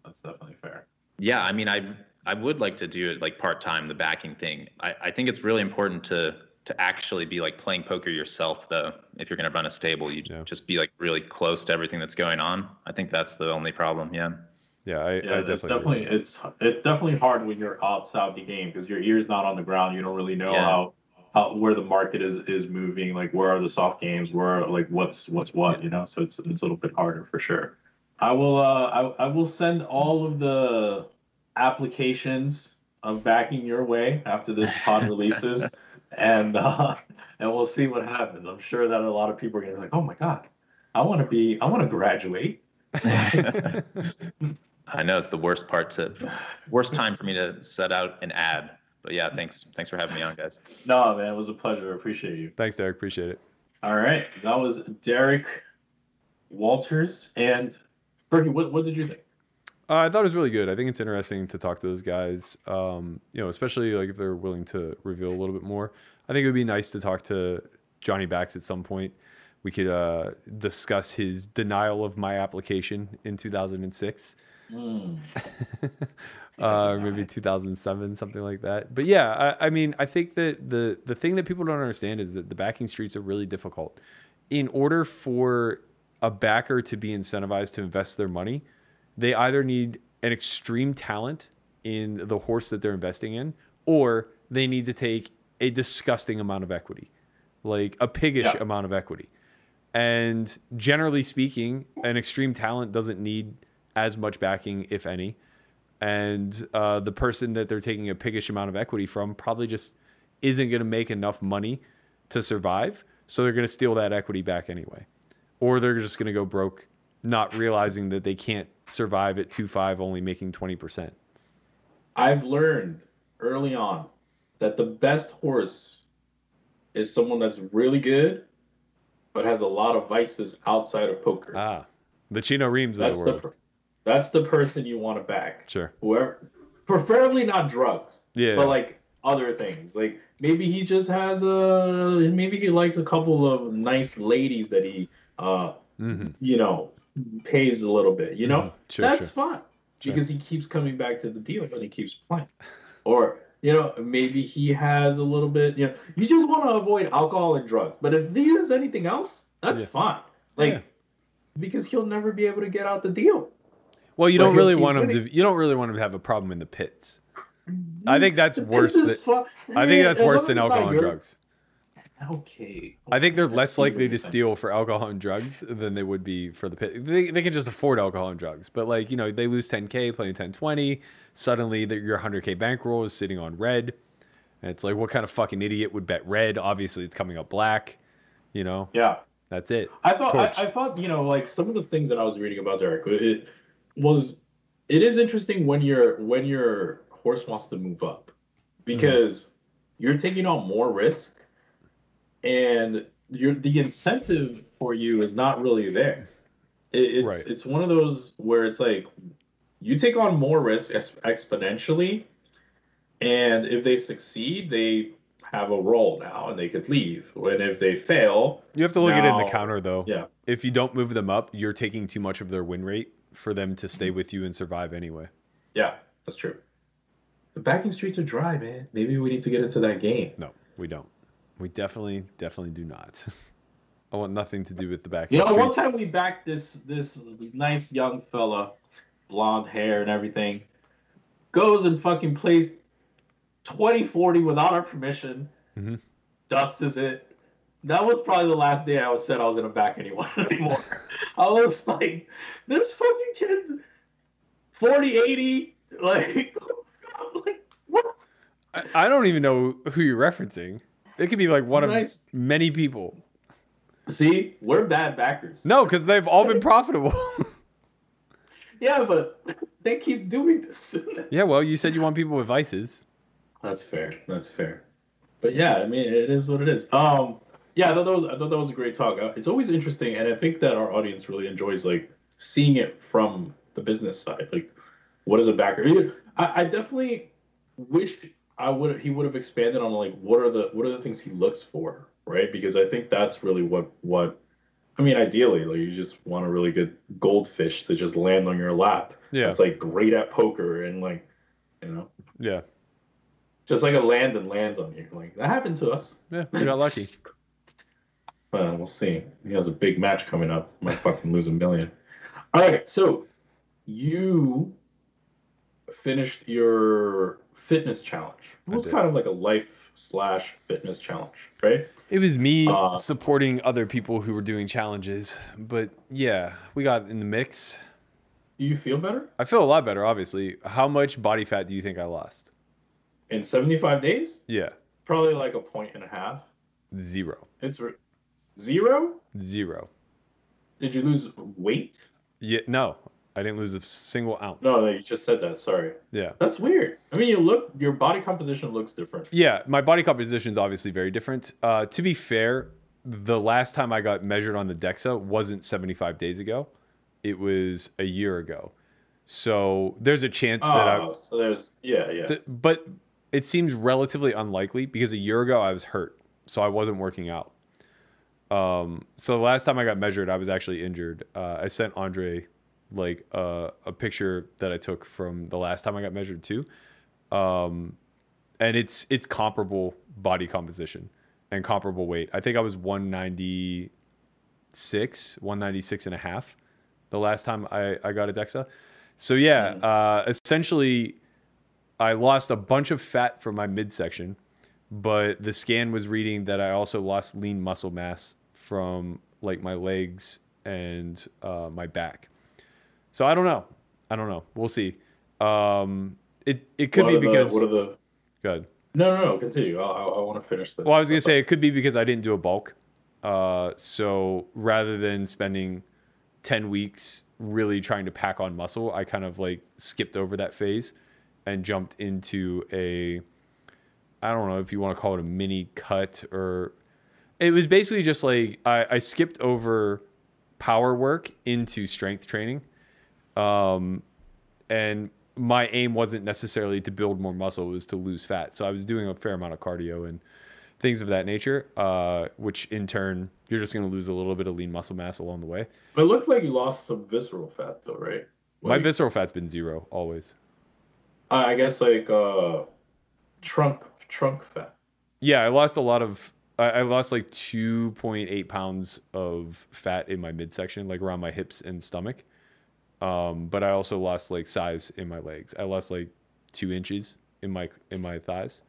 that's definitely fair. Yeah, I mean, I I would like to do it like part time, the backing thing. I, I think it's really important to to actually be like playing poker yourself, though. If you're going to run a stable, you Yeah. just be like really close to everything that's going on. I think that's the only problem. Yeah. Yeah, I, Yeah, I it's definitely. definitely agree. it's it's definitely hard when you're outside the game because your ear's not on the ground. You don't really know Yeah. how how where the market is is moving. Like where are the soft games? Where like what's what's what? You know, so it's it's a little bit harder for sure. I will uh I, I will send all of the applications of backing your way after this pod releases, and uh, and we'll see what happens. I'm sure that a lot of people are gonna be like, oh my god, I want to be I want to graduate. I know it's the worst part to worst time for me to set out an ad. But yeah, thanks thanks for having me on, guys. No, man, it was a pleasure. I appreciate you. Thanks, Derek. Appreciate it. All right, that was Derek Walters and Berkey. What what did you think? Uh, I thought it was really good. I think it's interesting to talk to those guys. Um, you know, especially like if they're willing to reveal a little bit more. I think it would be nice to talk to Johnny Bax at some point. We could uh, discuss his denial of my application in 2006, Hmm. uh, maybe 2007, something like that. But yeah, I, I mean, I think that the the thing that people don't understand is that the backing streets are really difficult. In order for a backer to be incentivized to invest their money, they either need an extreme talent in the horse that they're investing in, or they need to take a disgusting amount of equity, like a piggish Yeah. amount of equity. And generally speaking, an extreme talent doesn't need as much backing, if any. And uh, the person that they're taking a piggish amount of equity from probably just isn't going to make enough money to survive. So they're going to steal that equity back anyway. Or they're just going to go broke, not realizing that they can't survive at 2 5, only making 20%. I've learned early on that the best horse is someone that's really good, but has a lot of vices outside of poker. Ah, the Chino Rheems of the the world. per- that's the person you want to back. Sure. Whoever, preferably not drugs. Yeah. but like other things like maybe he just has a maybe he likes a couple of nice ladies that he uh hmm you know pays a little bit you know Mhm. Sure, that's sure. fine Sure. because he keeps coming back to the deal and he keeps playing or you know maybe he has a little bit you know you just want to avoid alcohol and drugs but if he has anything else that's Yeah. fine like Yeah. because he'll never be able to get out the deal Well, you don't really keep want him to. You don't really want him to have a problem in the pits. Mm-hmm. I think that's worse than. fu- I think that's as worse than as it's not alcohol and your- drugs. Okay. I think they're I less likely to steal for alcohol and drugs than they would be for the pit. They, they can just afford alcohol and drugs, but like you know, they lose 10k playing 1020. Suddenly, that your 100k bankroll is sitting on red, and it's like, what kind of fucking idiot would bet red? Obviously, it's coming up black. You know, Yeah. that's it. I thought I, I thought you know like some of the things that I was reading about Derek it was it is interesting when your when your horse wants to move up because you're taking on more risk and your the incentive for you is not really there. It, it's Right. it's one of those where it's like you take on more risk exponentially and if they succeed they have a role now and they could leave and if they fail You have to look at it in the counter though. yeah If you don't move them up, you're taking too much of their win rate for them to stay with you and survive anyway. Yeah, that's true. The backing streets are dry, man. Maybe we need to get into that game. No, we don't. We definitely, definitely do not. I want nothing to do with the back. You know, streets. one time we backed this this nice young fella, blonde hair and everything, goes and fucking plays 2040 without our permission. Mhm. Dusts it. That was probably the last day I was said I was gonna back anyone anymore. I was like, this fucking kid, 40, 80, like, I'm like what? I, I don't even know who you're referencing. It could be like one Nice. of many people. See, we're bad backers. No, because they've all been profitable. Yeah, but they keep doing this. yeah, well, you said you want people with vices. That's fair. That's fair. But yeah, I mean, it is what it is. Um, yeah, I thought that was I thought that was a great talk. Uh, It's always interesting, and I think that our audience really enjoys like seeing it from the business side. Like, what is a backer? I, I definitely wish I would he would have expanded on like what are the what are the things he looks for, right? Because I think that's really what what I mean, ideally, like you just want a really good goldfish to just land on your lap. Yeah. It's like great at poker and like, you know, Yeah. Just like a land and lands on you. Like that happened to us. Yeah. We got lucky. Well, we'll see. He has a big match coming up. Might fucking lose a million. All right, so you finished your fitness challenge. It was kind of like a life slash fitness challenge, right? It was me Uh, supporting other people who were doing challenges. But yeah, we got in the mix. Do you feel better I feel a lot better, obviously. How much body fat do you think I lost? In 75 days? Yeah. Probably like a point and a half. Zero. It's re- zero. Zero. Did you lose weight? Yeah. No, I didn't lose a single ounce. No, no, you just said that. Sorry. Yeah. That's weird. I mean, you look, your body composition looks different. Yeah, my body composition is obviously very different. Uh, to be fair, the last time I got measured on the DEXA wasn't 75 days ago. It was a year ago. So there's a chance that I. Oh, so there's, yeah, yeah. th- but it seems relatively unlikely because a year ago I was hurt, so I wasn't working out. Um, so the last time I got measured, I was actually injured. Uh, I sent Andre like uh, a picture that I took from the last time I got measured too, um, and it's it's comparable body composition and comparable weight. I think I was 196, 196 and a half the last time I, I got a DEXA. So yeah, uh, essentially, I lost a bunch of fat from my midsection, but the scan was reading that I also lost lean muscle mass from like my legs and uh, my back. So I don't know. I don't know. We'll see. Um, it it could What be are the- because what are the, good. no, no, no, continue. I, I, I want to finish the. Well, I was gonna say it could be because I didn't do a bulk. Uh, so rather than spending ten weeks really trying to pack on muscle, I kind of like skipped over that phase and jumped into a I don't know if you want to call it a mini cut or it was basically just like I, I skipped over power work into strength training. Um, and my aim wasn't necessarily to build more muscle, it was to lose fat. So I was doing a fair amount of cardio and things of that nature, uh, which in turn, you're just going to lose a little bit of lean muscle mass along the way. But it looks like you lost some visceral fat, though, right? My Like, visceral fat's been zero always. I guess like uh, trunk trunk fat. Yeah, I lost a lot of. I I lost like 2.8 pounds of fat in my midsection, like around my hips and stomach. Um, but I also lost like size in my legs. I lost like two inches in my in my thighs,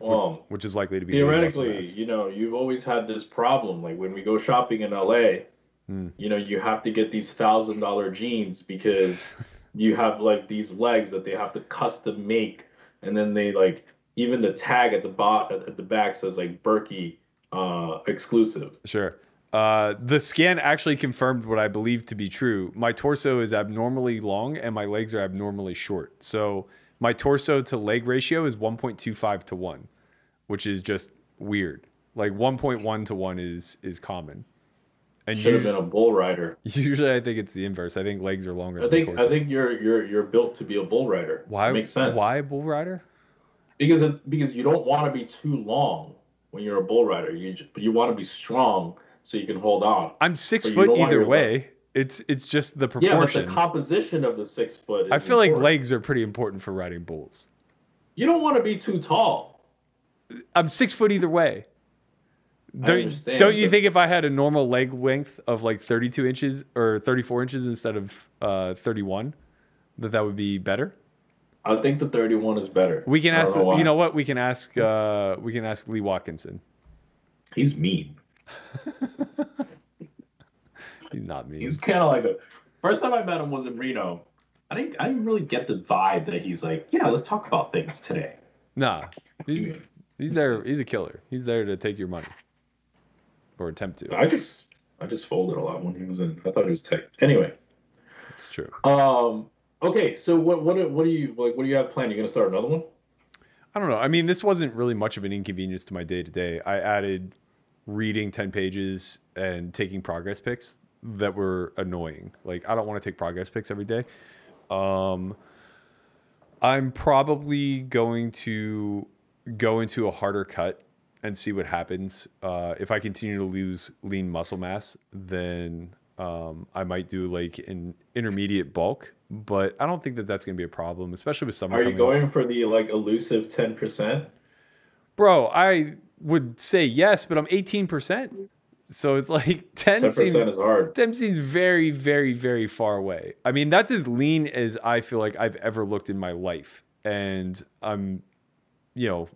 Well, which is likely to be theoretically, you know, you've always had this problem. Like when we go shopping in LA, Hmm. you know, you have to get these thousand dollar jeans because you have like these legs that they have to custom make, and then they like even the tag at the bot at, the back says like Berkey uh, exclusive. Sure. Uh, the scan actually confirmed what I believe to be true. My torso is abnormally long and my legs are abnormally short. So my torso to leg ratio is 1.25 to 1, which is just weird. Like 1.1 to 1 is is common. And Should have been a bull rider. usually I think it's the inverse. I think legs are longer I than think torso. I think you're you're you're built to be a bull rider. why makes sense? Why a bull rider? Because it, because you don't want to be too long when you're a bull rider. You ju- you want to be strong so you can hold on. I'm 6 foot either way. It's it's just the proportion. Yeah, but the composition of the six foot. Is I feel like legs are pretty important for riding bulls. You don't want to be too tall. I'm six foot either way. Don't, don't you think if I had a normal leg length of like 32 inches or 34 inches instead of uh, 31, that that would be better? I think the 31 is better. We can ask. know. You know what? We can ask. Uh, we can ask Lee Watkinson. He's mean. He's not me. He's kind of like a. First time I met him was in Reno. I didn't. I didn't really get the vibe that he's like, yeah, let's talk about things today. Nah, he's he's there. He's a killer. He's there to take your money or attempt to. I just, I just folded a lot when he was in. I thought he was tech. Anyway. It's true. Um. Okay. So what what do- what do you like? What do you have planned? You gonna start another one? I don't know. I mean, this wasn't really much of an inconvenience to my day to day. I added reading 10 pages and taking progress pics that were annoying. Like, I don't want to take progress pics every day. Um, I'm probably going to go into a harder cut and see what happens. Uh, if I continue to lose lean muscle mass, then um, I might do like an intermediate bulk, but I don't think that that's going to be a problem, especially with summer. Are you coming up. going for the like elusive ten percent? Bro, I would say yes, but I'm 18%. So it's like 10 Ten seems percent is hard. 10 seems very, very, very far away. I mean, that's as lean as I feel like I've ever looked in my life. And I'm, you know,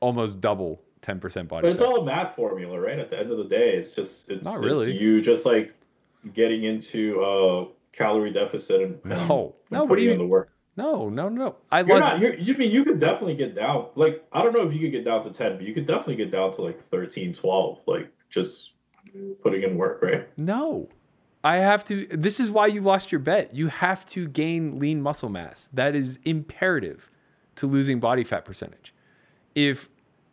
almost double 10% body But it's fat. all a math formula, right? At the end of the day, it's just it's Not it's really. you just like getting into a calorie deficit and No. and No, what do you in mean? the work. No, no, no. I You're lost. not. You're, you mean you could definitely get down. Like I don't know if you could get down to ten, but you could definitely get down to like 13, 12, Like just putting in work, right? No. I have to. This is why you lost your bet. You have to gain lean muscle mass. That is imperative to losing body fat percentage. If,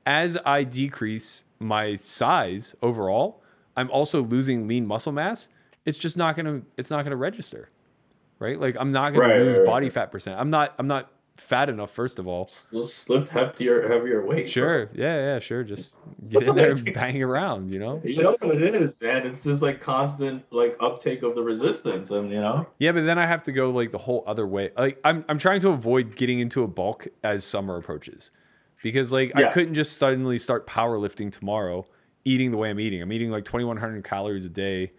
as I decrease my size overall, I'm also losing lean muscle mass, it's just not gonna. It's not gonna register, right? Like I'm not gonna Right, lose right, body right. fat percent. I'm not. I'm not fat enough. First of all, lift heavier, heavier weight. bro. sure. Yeah, yeah, sure. Just get in there and bang around. You know. You know what it is, man. It's just like constant like uptake of the resistance, and you know. Yeah, but then I have to go like the whole other way. Like I'm I'm trying to avoid getting into a bulk as summer approaches. Because like I couldn't just suddenly start powerlifting tomorrow eating the way I'm eating. I'm eating like 2100 calories a day.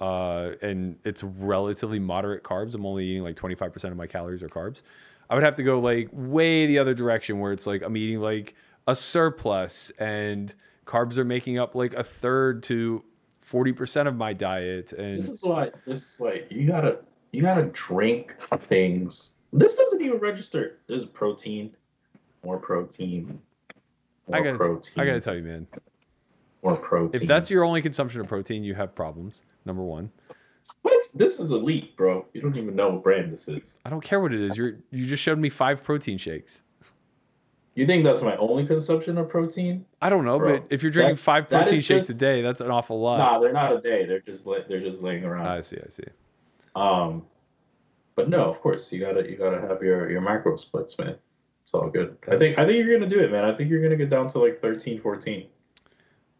Uh, and it's relatively moderate carbs. I'm only eating like 25% of my calories are carbs. I would have to go like way the other direction where it's like I'm eating like a surplus and carbs are making up like a third to 40% of my diet and This is why. This is why you gotta you gotta drink things. This doesn't even register. There's protein, more protein, more I gotta, protein. I gotta tell you, man. more protein. If that's your only consumption of protein, you have problems. Number one. what this is elite, bro. You don't even know what brand this is. I don't care what it is. You're you just showed me five protein shakes. You think that's my only consumption of protein? I don't know, Bro, but if you're drinking that- five protein shakes just- a day, that's an awful lot. Nah, they're not a day. They're just they're just laying around. I see, I see. Um, but no, of course you gotta you gotta have your your macro splits, man. It's all good. I think I think you're gonna do it, man. I think you're gonna get down to like 13, 14. I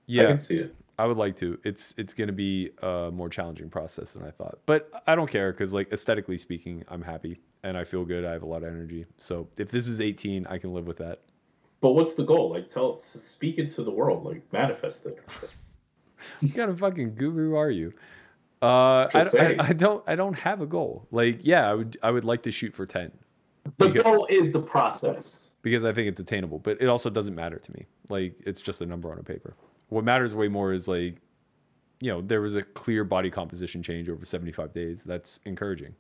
Yeah, can see it. I would like to. It's it's going to be a more challenging process than I thought, but I don't care because like aesthetically speaking, I'm happy and I feel good. I have a lot of energy. So if this is 18, I can live with that. But what's the goal? Like, tell, speak it to the world, like manifest it. What kind of fucking guru are you? Uh, I, Just don't- saying. I, I don't I don't have a goal. Like yeah, I would I would like to shoot for 10. The Because- goal is the process. because I think it's attainable, but it also doesn't matter to me. Like it's just a number on a paper. What matters way more is like, you know, there was a clear body composition change over 75 days. That's encouraging.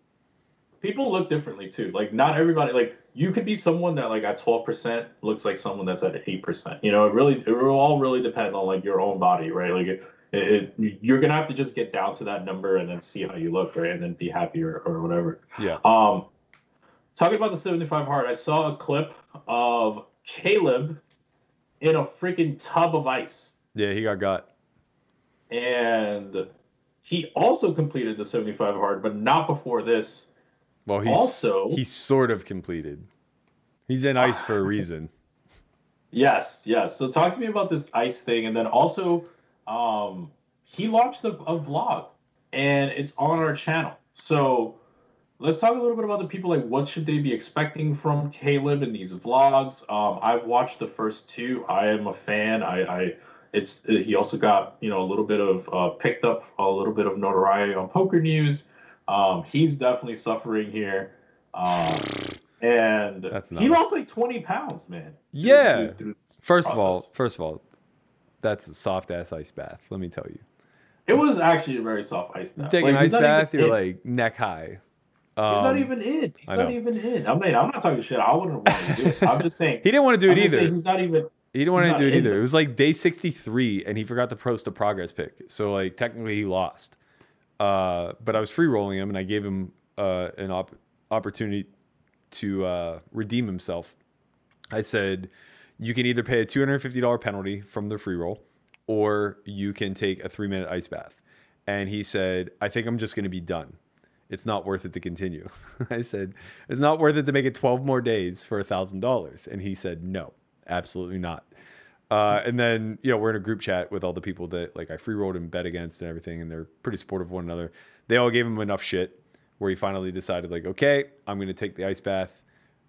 People look differently too. Like, not everybody. Like, you could be someone that like at twelve percent looks like someone that's at eight percent. You know, it really, it will all really depend on like your own body, right? Like, it, it, it, you're gonna have to just get down to that number and then see how you look, right? And then be happy or, or whatever. Yeah. Um, talking about the 75 hard, I saw a clip of Caleb in a freaking tub of ice, Yeah, he got got. and he also completed the 75 hard, but not before this. Well, he's Also- he sort of completed. He's in ice for a reason. Yes, yes. So talk to me about this ice thing, and then also, um, he launched a, a vlog, and it's on our channel. So let's talk a little bit about the people. Like, what should they be expecting from Caleb in these vlogs? Um, I've watched the first two. I am a fan. I, I it's he also got you know a little bit of uh, picked up a little bit of notoriety on Poker News. Um, he's definitely suffering here. Um, and he lost like 20 pounds, man. Yeah. through- through First of all, first of all, that's a soft ass ice bath. Let me tell you. it was actually a very soft ice bath. Take Like, ice even bath, you're like neck high. He's not Um, even in. He's not even in. I mean, I'm not talking shit. I wouldn't want to do it. I'm just saying. He didn't want to do I'm it either. He's not even. He didn't want to do it either. It was like day 63 and he forgot to post a progress pick. So like technically he lost. Uh, but I was free rolling him and I gave him uh, an op- opportunity to uh, redeem himself. I said, you can either pay a $250 penalty from the free roll or you can take a three minute ice bath. And he said, I think I'm just going to be done. It's not worth it to continue. I said, it's not worth it to make it 12 more days for a thousand dollars. And he said, no, absolutely not. Uh, and then, you know, we're in a group chat with all the people that like I free rolled and bet against and everything, and they're pretty supportive of one another. They all gave him enough shit where he finally decided, like, okay, I'm going to take the ice bath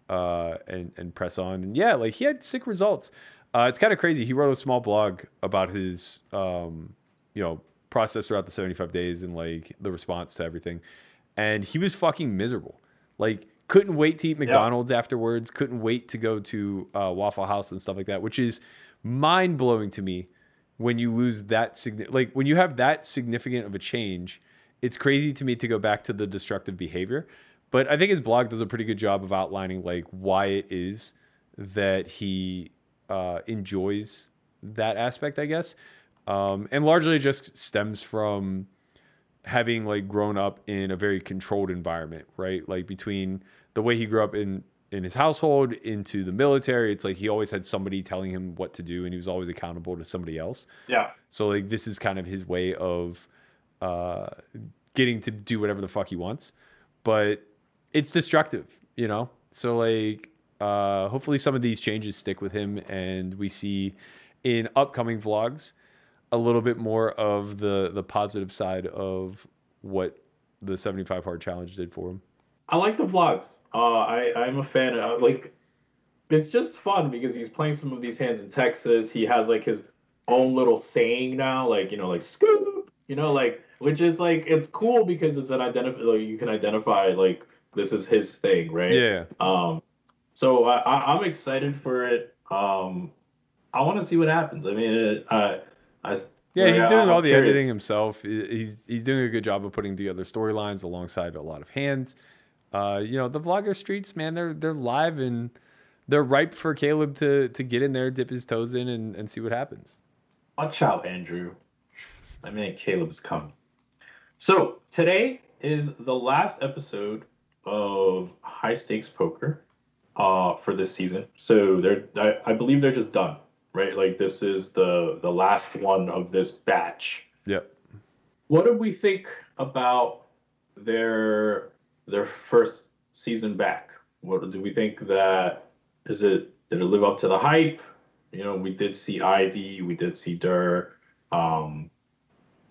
uh, and and press on. And yeah, like he had sick results. Uh, it's kind of crazy. He wrote a small blog about his, um, you know, process throughout the 75 days and like the response to everything, and he was fucking miserable. Like couldn't wait to eat McDonald's yeah. afterwards. Couldn't wait to go to uh, Waffle House and stuff like that, which is mind blowing to me when you lose that signi- like when you have that significant of a change. It's crazy to me to go back to the destructive behavior. But I think his blog does a pretty good job of outlining like why it is that he uh, enjoys that aspect, I guess, um, and largely just stems from having like grown up in a very controlled environment, right? Like between the way he grew up in in his household into the military, it's like he always had somebody telling him what to do, and he was always accountable to somebody else. Yeah. So like this is kind of his way of uh, getting to do whatever the fuck he wants, but it's destructive, you know. So like, uh, hopefully some of these changes stick with him, and we see in upcoming vlogs a little bit more of the the positive side of what the 75 hard challenge did for him. I like the vlogs. Uh, I I'm a fan of like. It's just fun because he's playing some of these hands in Texas. He has like his own little saying now, like you know, like scoop, you know, like which is like it's cool because it's an identify. Like you can identify like this is his thing, right? Yeah. Um, so I, I am excited for it. Um, I want to see what happens. I mean, it, I, I yeah, he's doing I'm all the curious. editing himself. He's he's doing a good job of putting together storylines alongside a lot of hands. Uh, you know, the vlogger streets, man, they're they're live and they're ripe for Caleb to to get in there, dip his toes in, and, and see what happens. Watch out, Andrew. I mean, Caleb's coming. So today is the last episode of high stakes poker uh, for this season. So they're I, I believe they're just done, right? Like this is the the last one of this batch. Yep. What do we think about their their first season back? What do we think that is it did it live up to the hype? You know, we did see Ivy, we did see Durr, um,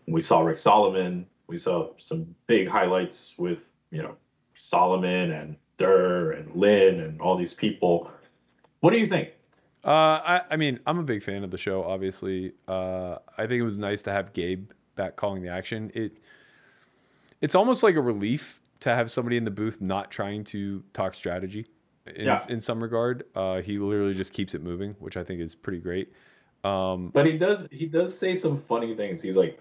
we saw Rick Salomon, we saw some big highlights with, you know, Salomon and Durr and Lynn and all these people. What do you think? Uh, I, I mean, I'm a big fan of the show. Obviously, uh, I think it was nice to have Gabe back calling the action. It, it's almost like a relief to have somebody in the booth not trying to talk strategy. In, yeah. in some regard, uh, he literally just keeps it moving, which I think is pretty great. Um, but he does he does say some funny things. He's like,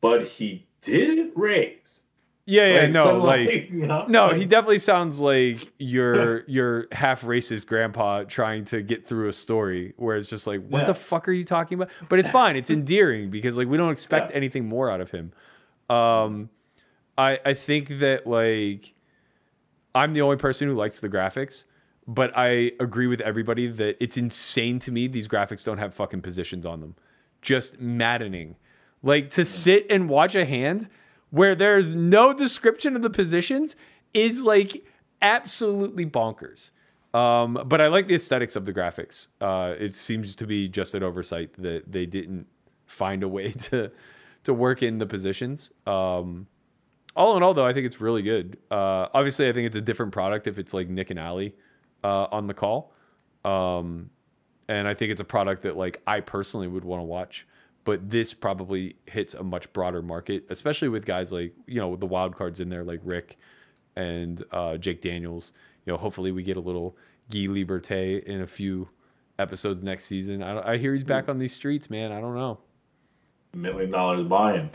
but he didn't raise. Yeah, yeah, like, no, like, you know? no, he definitely sounds like your your half racist grandpa trying to get through a story where it's just like, what yeah. the fuck are you talking about? But it's fine, it's endearing because like we don't expect yeah. anything more out of him. Um, I I think that like I'm the only person who likes the graphics, but I agree with everybody that it's insane to me these graphics don't have fucking positions on them. Just maddening. Like to sit and watch a hand where there's no description of the positions is like absolutely bonkers. Um, but I like the aesthetics of the graphics. Uh, it seems to be just an oversight that they didn't find a way to to work in the positions. Um, all in all, though, I think it's really good. Uh, obviously, I think it's a different product if it's like Nick and Ali uh, on the call, um, and I think it's a product that like I personally would want to watch but this probably hits a much broader market, especially with guys like you know the wild cards in there like Rick and uh, Jake Daniels. You know, hopefully we get a little Guy Laliberté in a few episodes next season. I, I hear he's back on these streets, man. I don't know. Million dollars buy-in,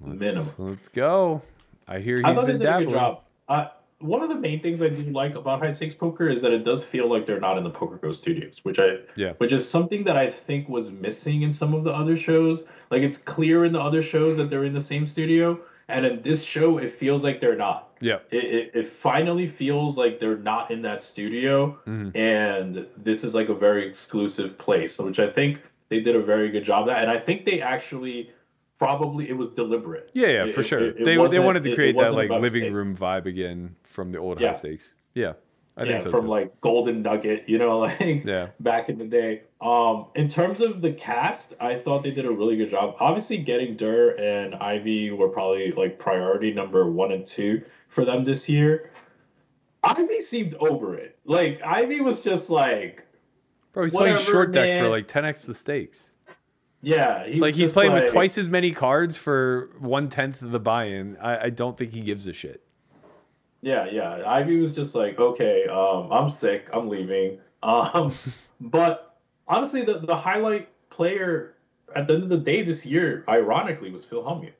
minimum. Let's go. I hear he's I thought been they did dabbling. a good job. Uh, one of the main things I do like about high stakes poker is that it does feel like they're not in the Poker Go studios, which I yeah, which is something that I think was missing in some of the other shows. Like it's clear in the other shows that they're in the same studio, and in this show it feels like they're not. Yeah, it it, it finally feels like they're not in that studio, mm-hmm. and this is like a very exclusive place, which I think they did a very good job of that, and I think they actually probably it was deliberate. Yeah, yeah, It- for sure. it- it they they wanted to create that like living mistake. room vibe again from the old Yeah. high stakes. Yeah, I yeah, think so from too. like Golden Nugget, you know, like Yeah. back in the day. Um, in terms of the cast, I thought they did a really good job. Obviously, getting Durr and Ivy were probably like priority number one and two for them this year. Ivy seemed over it. Like Ivy was just like, Bro, he's playing short deck for like 10x the stakes. Yeah, It's like he's playing like- with twice as many cards for one tenth of the buy-in. I, I don't think he gives a shit. Yeah, yeah. Ivy was just like, okay, um, I'm sick, I'm leaving. Um, but honestly, the, the highlight player at the end of the day this year, ironically, was Phil Hellmuth.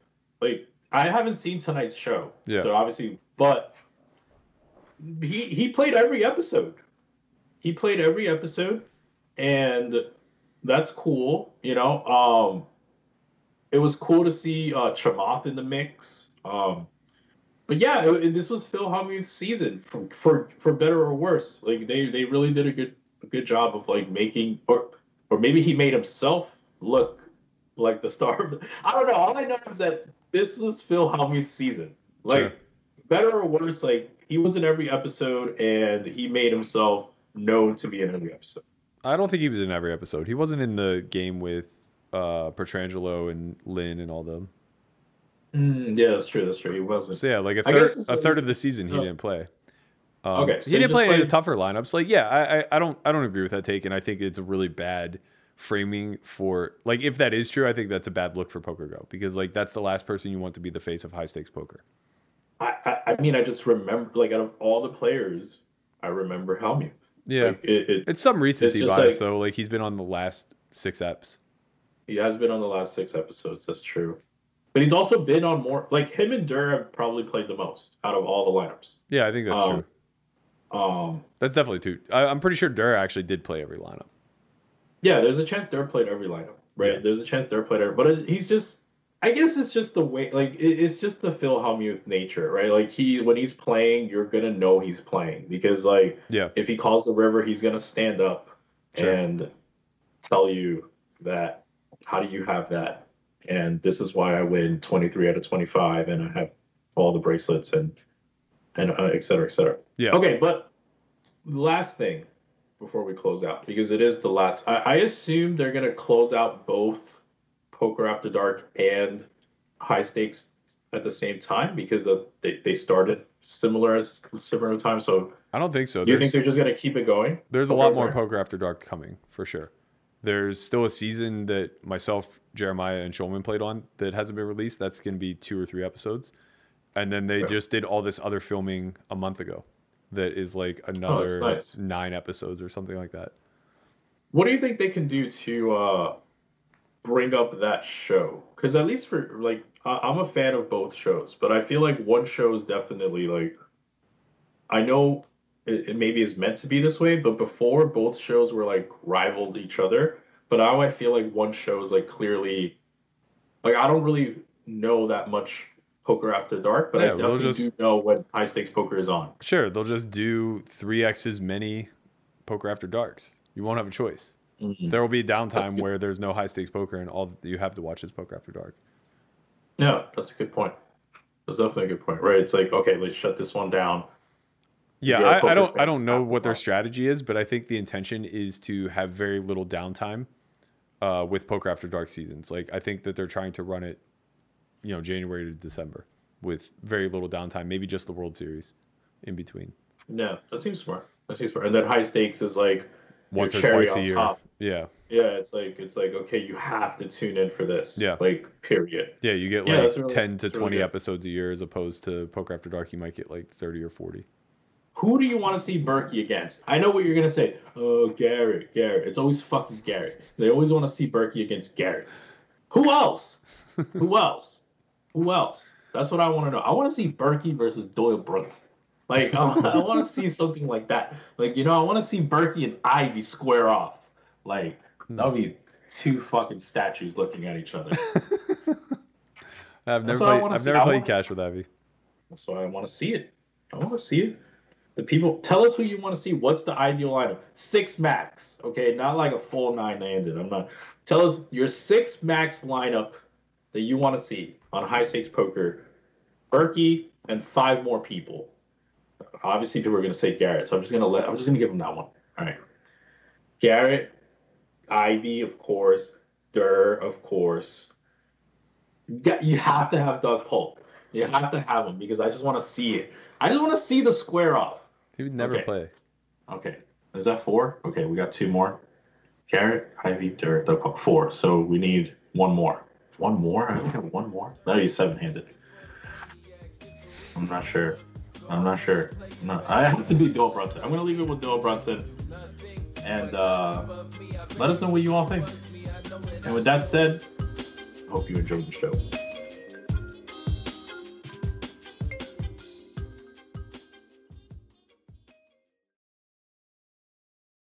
Like, I haven't seen tonight's show, Yeah. so obviously, but he he played every episode. He played every episode, and that's cool. You know, um, it was cool to see uh, Chamath in the mix. Um, but yeah, it, it- this was Phil Hellmuth's season for, for for better or worse. Like they they really did a good a good job of like making or or maybe he made himself look like the star. of the- I don't know. All I know is that this was Phil Hellmuth's season. Like Sure. better or worse, like he was in every episode and he made himself known to be in every episode. I don't think he was in every episode. He wasn't in the game with uh Petrangelo and Lynn and all them. Mm, yeah, that's true. That's true. He wasn't. So yeah, like a third a third of the season he Oh. didn't play. Um, Okay, so he didn't play any of the tougher lineups. Like yeah, I, I I don't I don't agree with that take, and I think it's a really bad framing for like if that is true, I think that's a bad look for Poker Go because like that's the last person you want to be the face of high stakes poker. I, I, I mean, I just remember, like, out of all the players, I remember Hellmuth. Yeah, Like, it, it, it's some recency bias like- though. Like he's been on the last six eps. he has been on the last six episodes. That's true. But he's also been on more. Like him and Durr have probably played the most out of all the lineups. Yeah, I think that's Um, true. Um, That's definitely true. I, I'm pretty sure Durr actually did play every lineup. yeah, there's a chance Durr played every lineup, right? Yeah. There's a chance Durr played every, but he's just. I guess it's just the way, like it's just the Phil Hellmuth nature, right? Like he, when he's playing, you're gonna know he's playing because, like, Yeah, if he calls the river, he's gonna stand up Sure. and tell you that how do you have that? And this is why I win 23 out of 25, and I have all the bracelets and and uh, et cetera, et cetera. yeah. Okay, but last thing before we close out, because it is the last. I, I assume they're gonna close out both Poker After Dark and High Stakes at the same time because the, they they started similar as similar time. So I don't think so. do you There's- think they're just gonna keep it going? There's a lot more. Poker After Dark coming for sure. There's still a season that myself, Jeremiah, and Schulman played on that hasn't been released. That's going to be two or three episodes. And then they Yeah. just did all this other filming a month ago that is like another Oh, nice. nine episodes or something like that. What do you think they can do to uh, bring up that show? Because at least for like, I- I'm a fan of both shows, but I feel like one show is definitely like, I know it, it maybe is meant to be this way, but before both shows were like rivaled each other. But now I feel like one show is like clearly, like I don't really know that much poker after dark, but Yeah, I definitely just- do know when high stakes poker is on. Sure, they'll just do three X's many Poker After Darks. You won't have a choice. There will be downtime where there's no high stakes poker and all you have to watch is Poker After Dark. Yeah, that's a good point. That's definitely a good point, right? It's like okay, let's shut this one down. Yeah, I, I don't I don't know what their strategy is, but I think the intention is to have very little downtime uh, with Poker After Dark seasons. Like I think that they're trying to run it, you know, January to December with very little downtime, maybe just the World Series in between, Yeah, that seems smart. That seems smart. And then high stakes is like once or twice a year. top. Yeah, yeah, it's like it's like okay, you have to tune in for this. Yeah. Like period. yeah, you get like that's really- ten to that's really twenty episodes a year as opposed to Poker After Dark. You might get like thirty or forty. Who do you want to see Berkey against? I know what you're gonna say. Oh, Garrett, Garrett. It's always fucking Garrett. They always want to see Berkey against Garrett. Who else? Who else? Who else? That's what I want to know. I want to see Berkey versus Doyle Brunson. Like um, I, I want to see something like that. Like you know, I want to see Berkey and Ivy square off. Like hmm. that would be two fucking statues looking at each other. I've never played. I've see. never played wanna- Cash with Ivy. That's why I want to see it. I want to see it. The people tell us who you want to see. What's the ideal lineup? Six max, okay, not like a full nine landed. I'm not. Tell us your six max lineup that you want to see on high stakes poker, Berkey and five more people. Obviously, people are going to say Garrett, so I'm just going to let. I'm just going to give him that one. All right. Garrett, Ivy, of course, Durr, of course. You have to have Doug Polk. You have to have him because I just want to see it. I just want to see the square off. He would never Okay. play. Okay. Is that four? Okay, we got two more. Garrett, Ivy, Durr, Doug Polk. Four. So we need one more. One more? I only got one more. That'd be seven handed. I'm not sure. I'm not sure. I'm not, I have to be Doyle Brunson. I'm gonna leave it with Doyle Brunson. And uh, let us know what you all think. And with that said, hope you enjoyed the show.